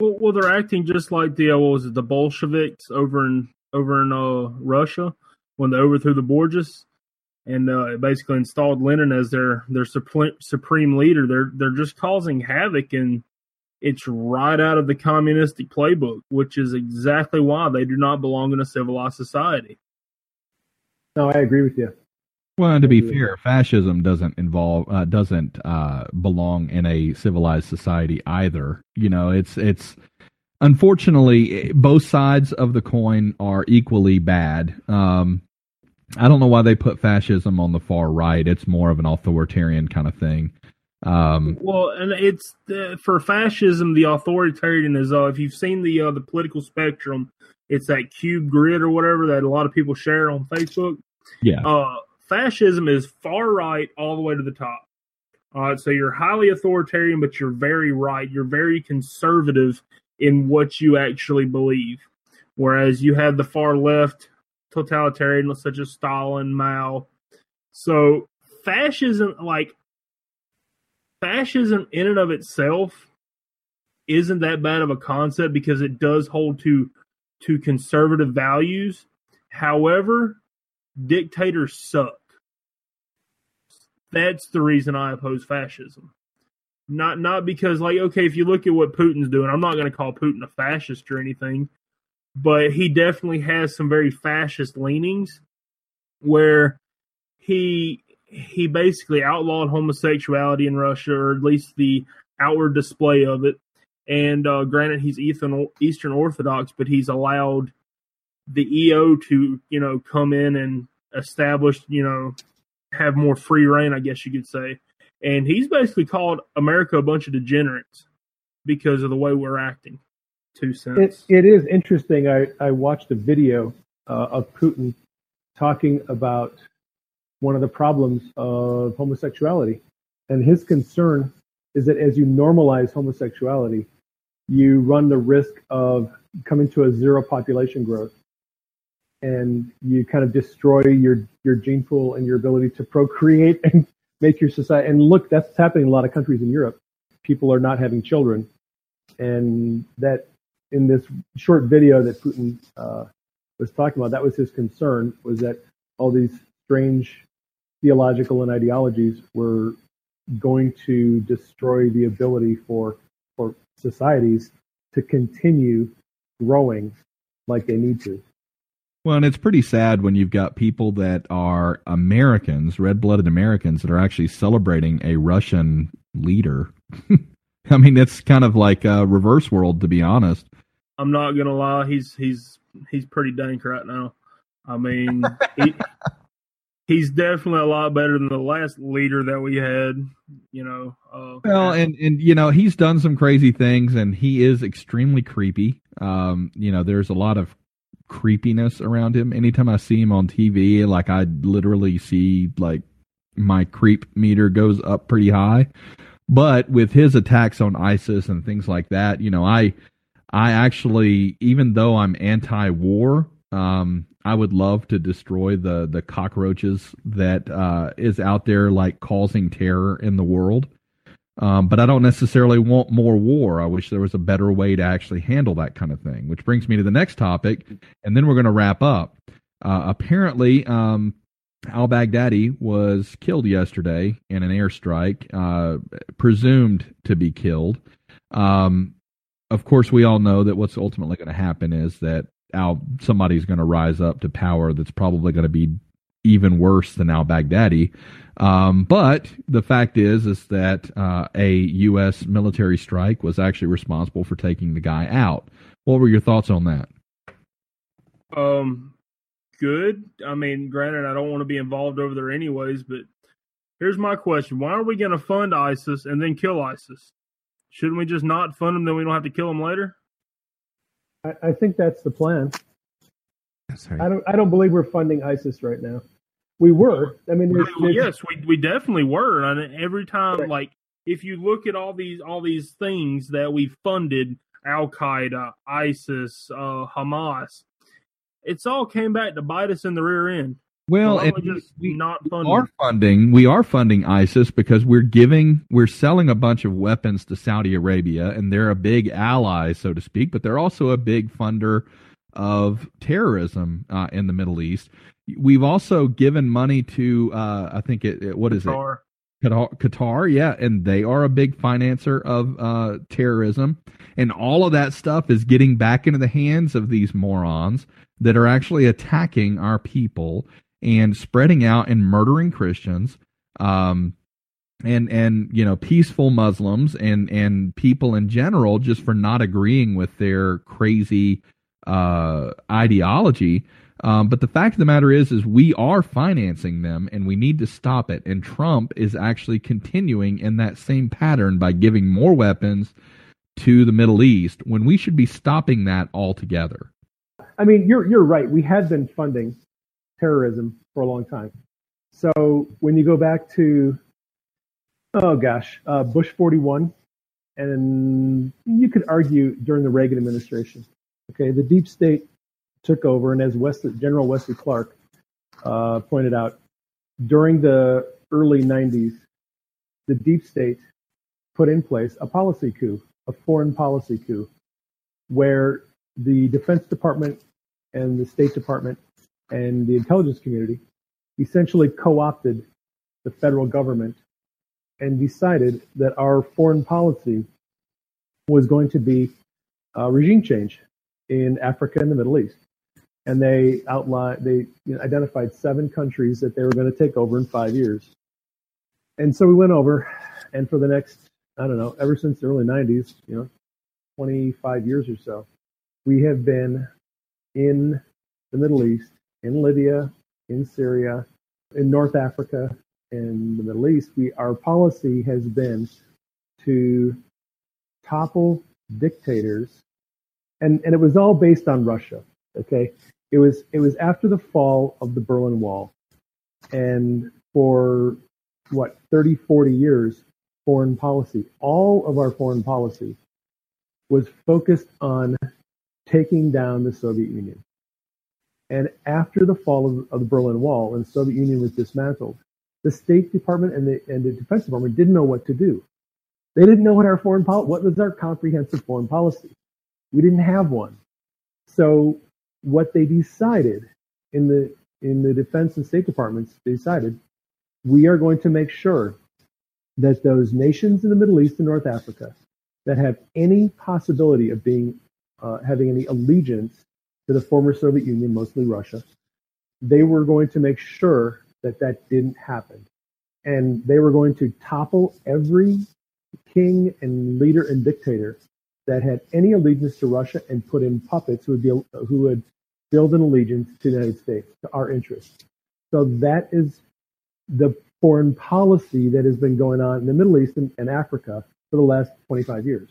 Well, well they're acting just like the uh, what was it, the Bolsheviks over in over in uh, Russia when they overthrew the Borgias and uh, basically installed Lenin as their their supreme leader. They're they're just causing havoc, and it's right out of the communistic playbook, which is exactly why they do not belong in a civilized society. No, I agree with you. Well, and to be fair, fascism doesn't involve uh, doesn't uh, belong in a civilized society either. You know, it's it's unfortunately both sides of the coin are equally bad. Um, I don't know why they put fascism on the far right. It's more of an authoritarian kind of thing. Um, well, and it's uh, for fascism. The authoritarian is uh, if you've seen the uh, the political spectrum, it's that cube grid or whatever that a lot of people share on Facebook. Yeah, uh, fascism is far right all the way to the top. So you're highly authoritarian, but you're very right. You're very conservative in what you actually believe. whereas you have the far left totalitarian such as Stalin, Mao. So fascism, like fascism in and of itself, isn't that bad of a concept because it does hold to to conservative values. However, dictators suck. That's the reason I oppose fascism. Not not because like okay, if you look at what Putin's doing, I'm not going to call Putin a fascist or anything, but he definitely has some very fascist leanings where he he basically outlawed homosexuality in Russia or at least the outward display of it. And uh, granted, he's Eastern Orthodox, but he's allowed the EO to you know come in and establish you know have more free reign, I guess you could say. And he's basically called America a bunch of degenerates because of the way we're acting. Two cents. It, it is interesting. I, I watched a video uh, of Putin talking about one of the problems of homosexuality. And his concern is that as you normalize homosexuality, you run the risk of coming to a zero population growth and you kind of destroy your your gene pool and your ability to procreate and make your society and look that's happening in a lot of countries in Europe. People are not having children. And that in this short video that Putin uh, was talking about that was his concern was that all these strange theological and ideologies were going to destroy the ability for for societies to continue growing like they need to well, and it's pretty sad when you've got people that are Americans, red blooded Americans, that are actually celebrating a Russian leader. I mean, it's kind of like a reverse world, to be honest. I'm not gonna lie, he's he's he's pretty dank right now. I mean, he, he's definitely a lot better than the last leader that we had. You know. Uh, well, and and you know he's done some crazy things, and he is extremely creepy. Um, you know, there's a lot of creepiness around him. Anytime I see him on TV, like I literally see like my creep meter goes up pretty high. But with his attacks on ISIS and things like that, you know, I I actually even though I'm anti-war, um, I would love to destroy the the cockroaches that uh, is out there like causing terror in the world. Um, but I don't necessarily want more war. I wish there was a better way to actually handle that kind of thing. Which brings me to the next topic, and then we're going to wrap up. Uh, apparently, um, al Baghdadi was killed yesterday in an airstrike, uh, presumed to be killed. Um, of course, we all know that what's ultimately going to happen is that Al somebody's going to rise up to power that's probably going to be even worse than al Baghdadi. Um, but the fact is, is that uh, a U.S. military strike was actually responsible for taking the guy out. What were your thoughts on that? Um, good. I mean, granted, I don't want to be involved over there anyways, but here's my question: Why are we going to fund ISIS and then kill ISIS? Shouldn't we just not fund them, then we don't have to kill them later? I, I think that's the plan. Sorry. I don't. I don't believe we're funding ISIS right now. We were. I mean, there's, there's, yes, we we definitely were. And every time, right. like, if you look at all these all these things that we funded, Al Qaeda, ISIS, uh, Hamas, it's all came back to bite us in the rear end. Well, and we, not funding? we are funding. We are funding ISIS because we're giving, we're selling a bunch of weapons to Saudi Arabia, and they're a big ally, so to speak. But they're also a big funder of terrorism uh, in the Middle East. We've also given money to, uh, I think it, it what is Qatar. it? Qatar, Qatar, yeah, and they are a big financer of uh, terrorism, and all of that stuff is getting back into the hands of these morons that are actually attacking our people and spreading out and murdering Christians, um, and and you know peaceful Muslims and and people in general just for not agreeing with their crazy uh, ideology. Um, but the fact of the matter is, is we are financing them, and we need to stop it. And Trump is actually continuing in that same pattern by giving more weapons to the Middle East when we should be stopping that altogether. I mean, you're you're right. We had been funding terrorism for a long time. So when you go back to, oh gosh, uh, Bush 41, and you could argue during the Reagan administration, okay, the deep state took over, and as General Wesley Clark uh, pointed out, during the early 90s, the deep state put in place a policy coup, a foreign policy coup, where the Defense Department and the State Department and the intelligence community essentially co-opted the federal government and decided that our foreign policy was going to be uh, regime change in Africa and the Middle East. And they outlined, they you know, identified seven countries that they were going to take over in five years. And so we went over, and for the next, I don't know, ever since the early 90s, you know, 25 years or so, we have been in the Middle East, in Libya, in Syria, in North Africa, in the Middle East. We, our policy has been to topple dictators, and, and it was all based on Russia. Okay, it was it was after the fall of the Berlin Wall, and for what 30, 40 years, foreign policy, all of our foreign policy was focused on taking down the Soviet Union. And after the fall of, of the Berlin Wall and the Soviet Union was dismantled, the State Department and the, and the Defense Department didn't know what to do. They didn't know what our foreign policy, what was our comprehensive foreign policy. We didn't have one. So what they decided in the in the Defense and State Departments, they decided we are going to make sure that those nations in the Middle East and North Africa that have any possibility of being uh, having any allegiance to the former Soviet Union, mostly Russia, they were going to make sure that that didn't happen, and they were going to topple every king and leader and dictator that had any allegiance to Russia and put in puppets who would be, who would build an allegiance to the United States, to our interests. So that is the foreign policy that has been going on in the Middle East and, and Africa for the last 25 years.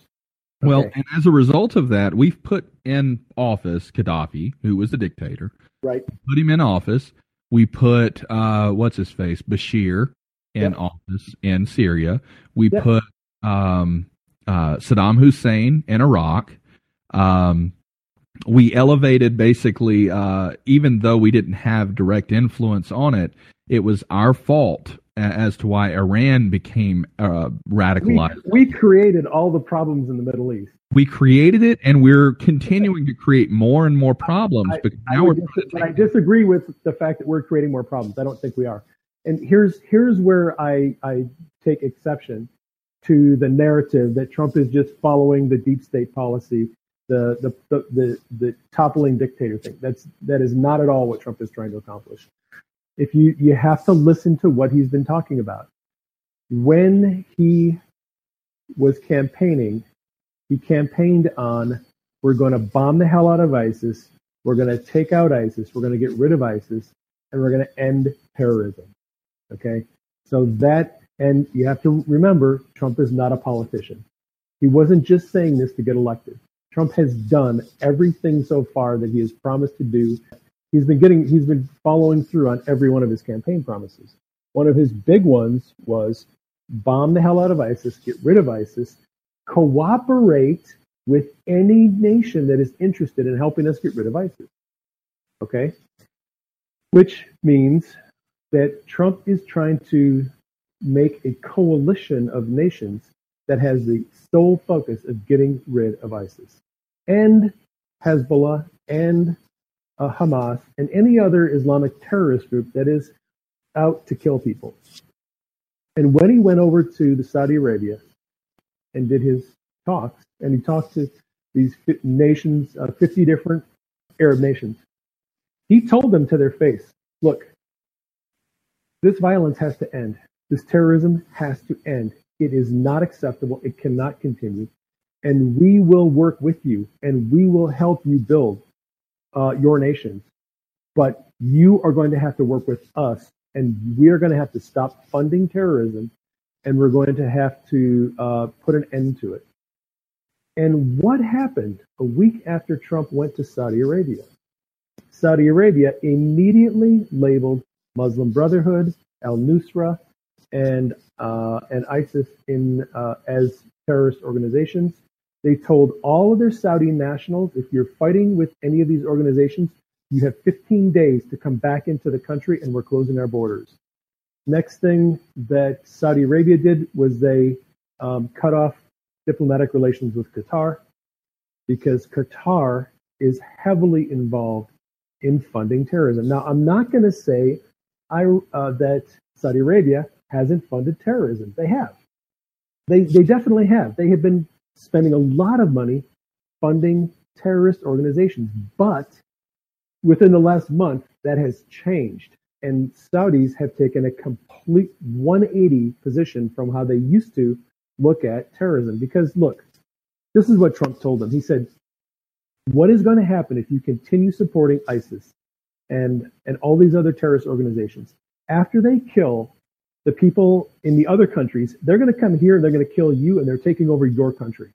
Okay. Well, and as a result of that, we've put in office Gaddafi, who was a dictator. Right. Put him in office. We put uh, what's his face, Bashir, in yep. office in Syria. We yep. put um, uh, Saddam Hussein in Iraq. Um, we elevated basically, uh, even though we didn't have direct influence on it, it was our fault as to why Iran became uh, radicalized. We, we, created all the problems in the Middle East. We created it, and we're continuing to create more and more problems. I, now I, we're. but I disagree with the fact that we're creating more problems. I don't think we are. And here's here's where I I take exception to the narrative that Trump is just following the deep state policy, the the the the, the toppling dictator thing. That's that is not at all what Trump is trying to accomplish if you you have to listen to what he's been talking about. When he was campaigning, he campaigned on we're going to bomb the hell out of ISIS, we're going to take out ISIS, we're going to get rid of ISIS, and we're going to end terrorism. Okay? So that and you have to remember Trump is not a politician. He wasn't just saying this to get elected. Trump has done everything so far that he has promised to do he's been getting he's been following through on every one of his campaign promises. One of his big ones was bomb the hell out of ISIS, get rid of ISIS, cooperate with any nation that is interested in helping us get rid of ISIS. Okay? Which means that Trump is trying to make a coalition of nations that has the sole focus of getting rid of ISIS and Hezbollah and uh, Hamas, and any other Islamic terrorist group that is out to kill people. And when he went over to the Saudi Arabia and did his talks, and he talked to these nations, uh, 50 different Arab nations, he told them to their face, look, this violence has to end. This terrorism has to end. It is not acceptable. It cannot continue. And we will work with you and we will help you build uh, your nations, but you are going to have to work with us, and we are going to have to stop funding terrorism, and we're going to have to uh, put an end to it. And what happened a week after Trump went to Saudi Arabia? Saudi Arabia immediately labeled Muslim Brotherhood, Al Nusra, and uh, and ISIS in uh, as terrorist organizations, They told all of their Saudi nationals, if you're fighting with any of these organizations, you have 15 days to come back into the country and we're closing our borders. Next thing that Saudi Arabia did was they um, cut off diplomatic relations with Qatar because Qatar is heavily involved in funding terrorism. Now, I'm not going to say I, uh, that Saudi Arabia hasn't funded terrorism. They have. They, they definitely have. They have been spending a lot of money funding terrorist organizations. But within the last month, that has changed. And Saudis have taken a complete 180 position from how they used to look at terrorism. Because look, this is what Trump told them. He said, what is going to happen if you continue supporting ISIS and, and all these other terrorist organizations? After they kill the people in the other countries, they're going to come here and they're going to kill you and they're taking over your country.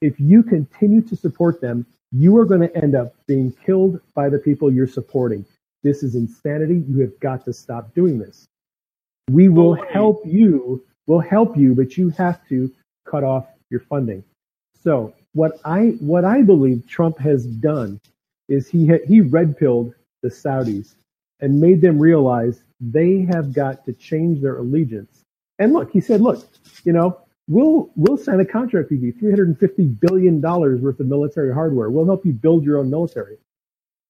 If you continue to support them, you are going to end up being killed by the people you're supporting. This is insanity. You have got to stop doing this. We will help you. We'll help you, but you have to cut off your funding. So what I what I believe Trump has done is he ha- he red pilled the Saudis and made them realize they have got to change their allegiance. And look, he said, look, you know, we'll we'll sign a contract with you, three hundred and fifty billion dollars worth of military hardware. We'll help you build your own military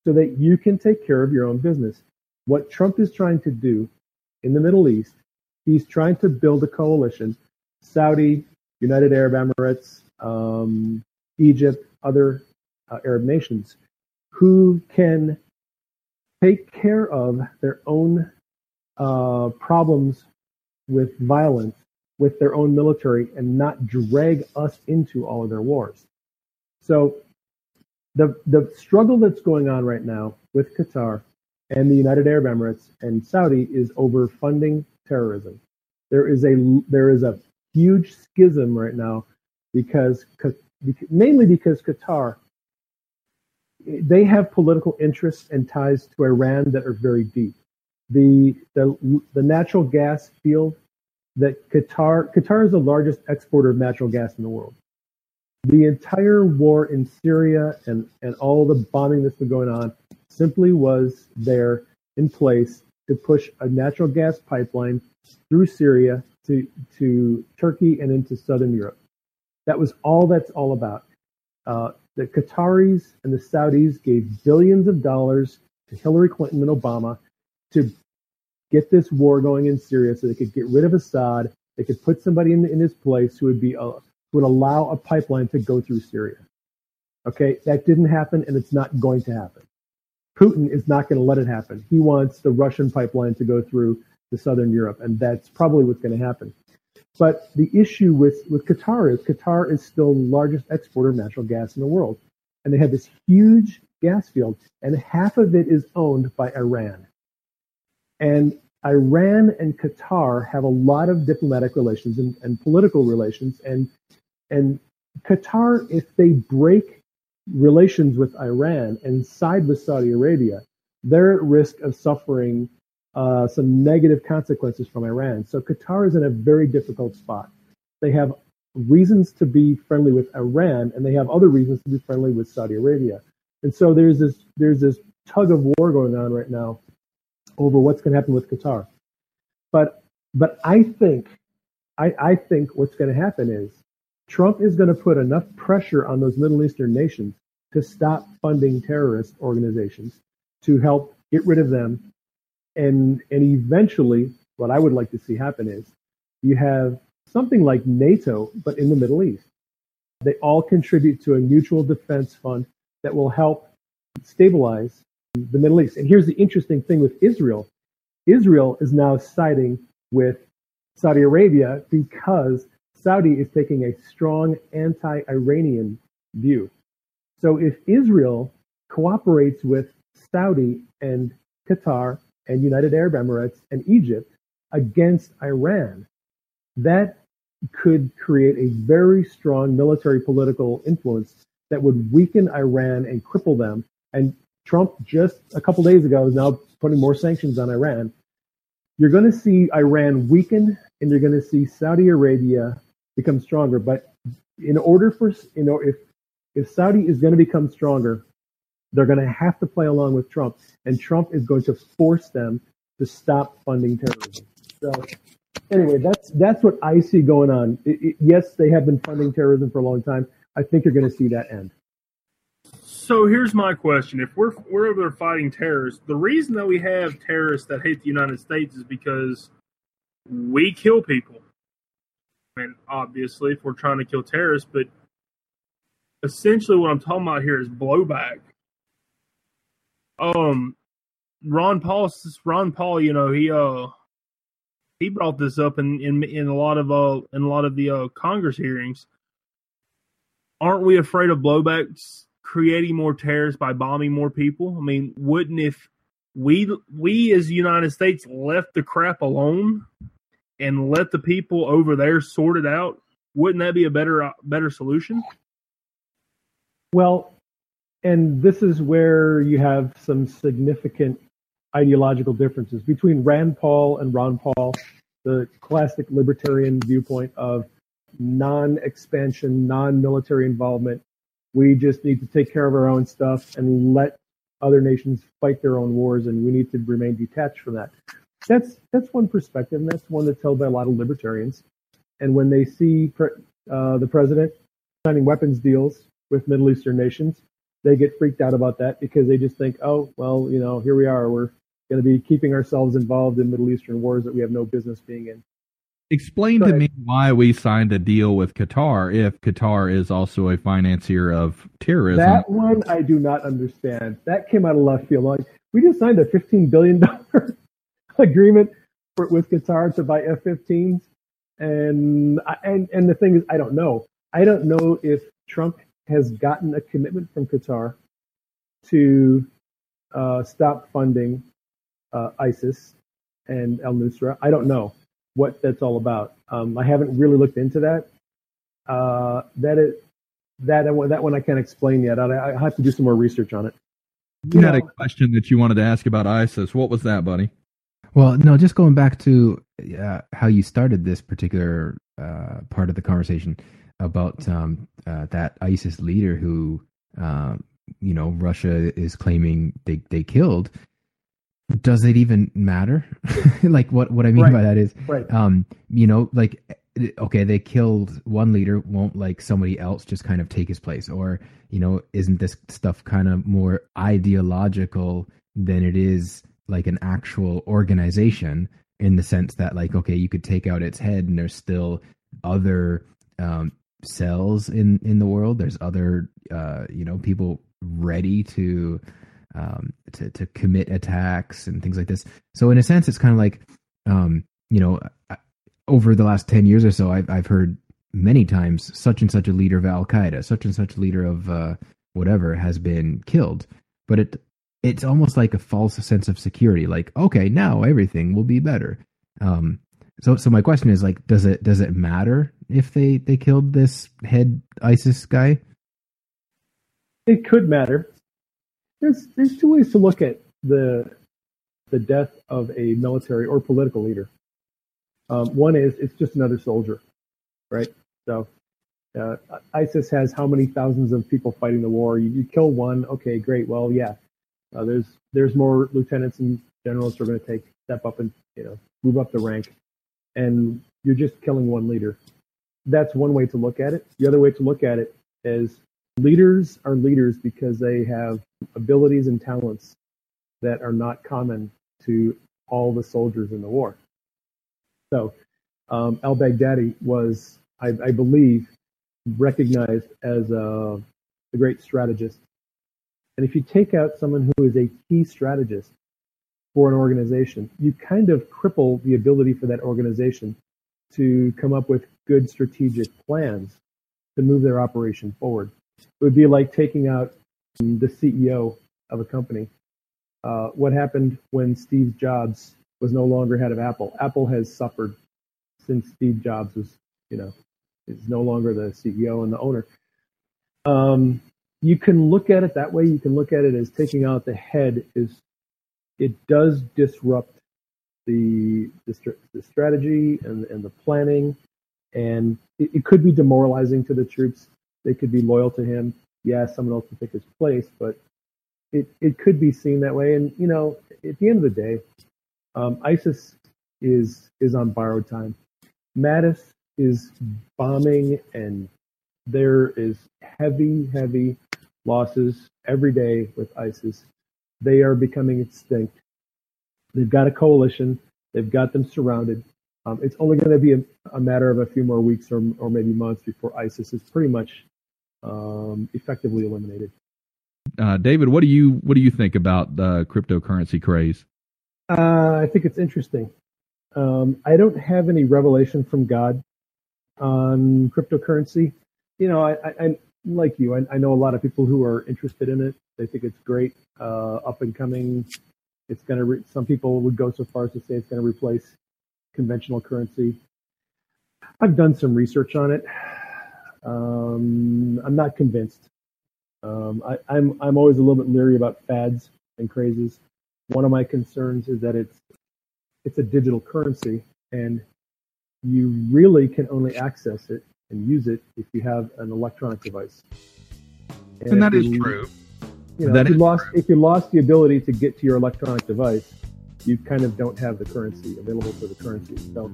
so that you can take care of your own business. What Trump is trying to do in the Middle East, he's trying to build a coalition, Saudi, United Arab Emirates, um, Egypt, other uh, Arab nations, who can take care of their own uh, problems with violence with their own military and not drag us into all of their wars. So the the struggle that's going on right now with Qatar and the United Arab Emirates and Saudi is over funding terrorism. There is a there is a huge schism right now because mainly because Qatar they have political interests and ties to Iran that are very deep. The the the natural gas field that Qatar Qatar is the largest exporter of natural gas in the world. The entire war in Syria and, and all the bombing that's been going on simply was there in place to push a natural gas pipeline through Syria to to Turkey and into southern Europe. That was all that's all about. Uh, the Qataris and the Saudis gave billions of dollars to Hillary Clinton and Obama to get this war going in Syria so they could get rid of Assad. They could put somebody in, in his place who would be uh, would allow a pipeline to go through Syria. Okay, that didn't happen, and it's not going to happen. Putin is not going to let it happen. He wants the Russian pipeline to go through to southern Europe, and that's probably what's going to happen. But the issue with, with Qatar is Qatar is still the largest exporter of natural gas in the world. And they have this huge gas field, and half of it is owned by Iran. And Iran and Qatar have a lot of diplomatic relations and, and political relations. And, and Qatar, if they break relations with Iran and side with Saudi Arabia, they're at risk of suffering uh, some negative consequences from Iran. So Qatar is in a very difficult spot. They have reasons to be friendly with Iran, and they have other reasons to be friendly with Saudi Arabia. And so there's this there's this tug of war going on right now over what's going to happen with Qatar. But but I think I, I think what's going to happen is Trump is going to put enough pressure on those Middle Eastern nations to stop funding terrorist organizations, to help get rid of them, and and eventually, what I would like to see happen is you have something like NATO, but in the Middle East. They all contribute to a mutual defense fund that will help stabilize the Middle East. And here's the interesting thing with Israel Israel is now siding with Saudi Arabia because Saudi is taking a strong anti Iranian view. So if Israel cooperates with Saudi and Qatar and United Arab Emirates and Egypt against Iran, that could create a very strong military political influence that would weaken Iran and cripple them and Trump just a couple days ago is now putting more sanctions on Iran. You're going to see Iran weaken and you're going to see Saudi Arabia become stronger. But in order for you know if if Saudi is going to become stronger, they're going to have to play along with Trump, and Trump is going to force them to stop funding terrorism. So anyway, that's that's what I see going on. It, it, yes, they have been funding terrorism for a long time. I think you're going to see that end. So here's my question: If we're we're over there fighting terrorists, the reason that we have terrorists that hate the United States is because we kill people. Mean, obviously, if we're trying to kill terrorists, but essentially, what I'm talking about here is blowback. Um, Ron Paul, Ron Paul, you know, he uh he brought this up in in in a lot of uh in a lot of the uh Congress hearings. Aren't we afraid of blowbacks creating more terrorists by bombing more people? I mean, wouldn't if we we as the United States left the crap alone and let the people over there sort it out, wouldn't that be a better uh, better solution? Well, and this is where you have some significant ideological differences between Rand Paul and Ron Paul, the classic libertarian viewpoint of non expansion, non military involvement. We just need to take care of our own stuff and let other nations fight their own wars, and we need to remain detached from that. That's that's one perspective, and that's one that's held by a lot of libertarians. And when they see pre- uh, the president signing weapons deals with Middle Eastern nations, they get freaked out about that because they just think, oh, well, you know, here we are, we're going to be keeping ourselves involved in Middle Eastern wars that we have no business being in. Explain to me why we signed a deal with Qatar if Qatar is also a financier of terrorism. That one I do not understand. That came out of left field. Like we just signed a fifteen billion dollar agreement for, with Qatar to buy F-15s, and and and the thing is, I don't know. I don't know if Trump has gotten a commitment from Qatar to uh, stop funding uh, ISIS and Al Nusra. I don't know what that's all about. Um, I haven't really looked into that. Uh, that is that that one I can't explain yet. I, I have to do some more research on it. You, you had know, a question that you wanted to ask about ISIS. What was that, buddy? Well, no, just going back to uh, how you started this particular uh, part of the conversation about um, uh, that ISIS leader who, um, you know, Russia is claiming they they killed does it even matter? like what what I mean right. by that is, right. um, you know, like okay, they killed one leader, won't like somebody else just kind of take his place, or you know, isn't this stuff kind of more ideological than it is like an actual organization in the sense that like okay, you could take out its head and there's still other um, cells in in the world. There's other uh, you know people ready to um, to to commit attacks and things like this. So in a sense, it's kind of like um, you know over the last ten years or so, I've I've heard many times such and such a leader of Al Qaeda, such and such leader of uh, whatever has been killed, but it it's almost like a false sense of security. Like okay, now everything will be better. Um, so so my question is like, does it does it matter if they they killed this head ISIS guy? It could matter there's there's two ways to look at the the death of a military or political leader. Um, one is it's just another soldier, right? So uh, ISIS has how many thousands of people fighting the war? You, you kill one, okay, great. Well, yeah, uh, there's there's more lieutenants and generals who are going to take step up and you know move up the rank, and you're just killing one leader. That's one way to look at it. The other way to look at it is leaders are leaders because they have abilities and talents that are not common to all the soldiers in the war. So, um, al Baghdadi was, I, I, believe, recognized as a, a great strategist. And if you take out someone who is a key strategist for an organization, you kind of cripple the ability for that organization to come up with good strategic plans to move their operation forward. It would be like taking out the CEO of a company. Uh, what happened when Steve Jobs was no longer head of Apple? Apple has suffered since Steve Jobs was, you know, is no longer the CEO and the owner. Um, you can look at it that way. You can look at it as taking out the head is it does disrupt the the, the strategy and, and the planning and it, it could be demoralizing to the troops. They could be loyal to him. Yeah, someone else will take his place, but it, it could be seen that way. And you know, at the end of the day, um, ISIS is is on borrowed time. Mattis is bombing, and there is heavy, heavy losses every day with ISIS. They are becoming extinct. They've got a coalition. They've got them surrounded. Um, it's only going to be a, a, matter of a few more weeks or, or maybe months before ISIS is pretty much um, effectively eliminated. Uh, David, what do you what do you think about the cryptocurrency craze? Uh, I think it's interesting. Um, I don't have any revelation from God on cryptocurrency. You know, I, I, I like you. I, I, know a lot of people who are interested in it. They think it's great, uh, up and coming. It's going to. Re- some people would go so far as to say it's going to replace conventional currency. I've done some research on it. Um, I'm not convinced. Um, I, I'm I'm always a little bit leery about fads and crazes. One of my concerns is that it's it's a digital currency, and you really can only access it and use it if you have an electronic device. And, and that is you, true. You know, if you lost true. if you lost the ability to get to your electronic device, you kind of don't have the currency available for the currency. So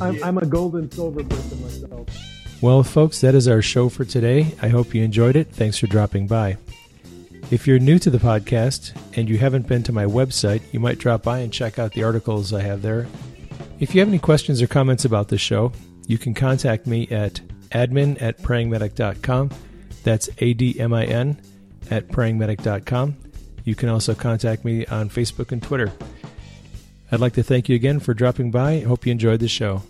I'm, yeah. I'm a gold and silver person myself. Well, folks, that is our show for today. I hope you enjoyed it. Thanks for dropping by. If you're new to the podcast and you haven't been to my website, you might drop by and check out the articles I have there. If you have any questions or comments about the show, you can contact me at admin at prayingmedic.com. That's A D M I N at prayingmedic.com. You can also contact me on Facebook and Twitter. I'd like to thank you again for dropping by. Hope you enjoyed the show.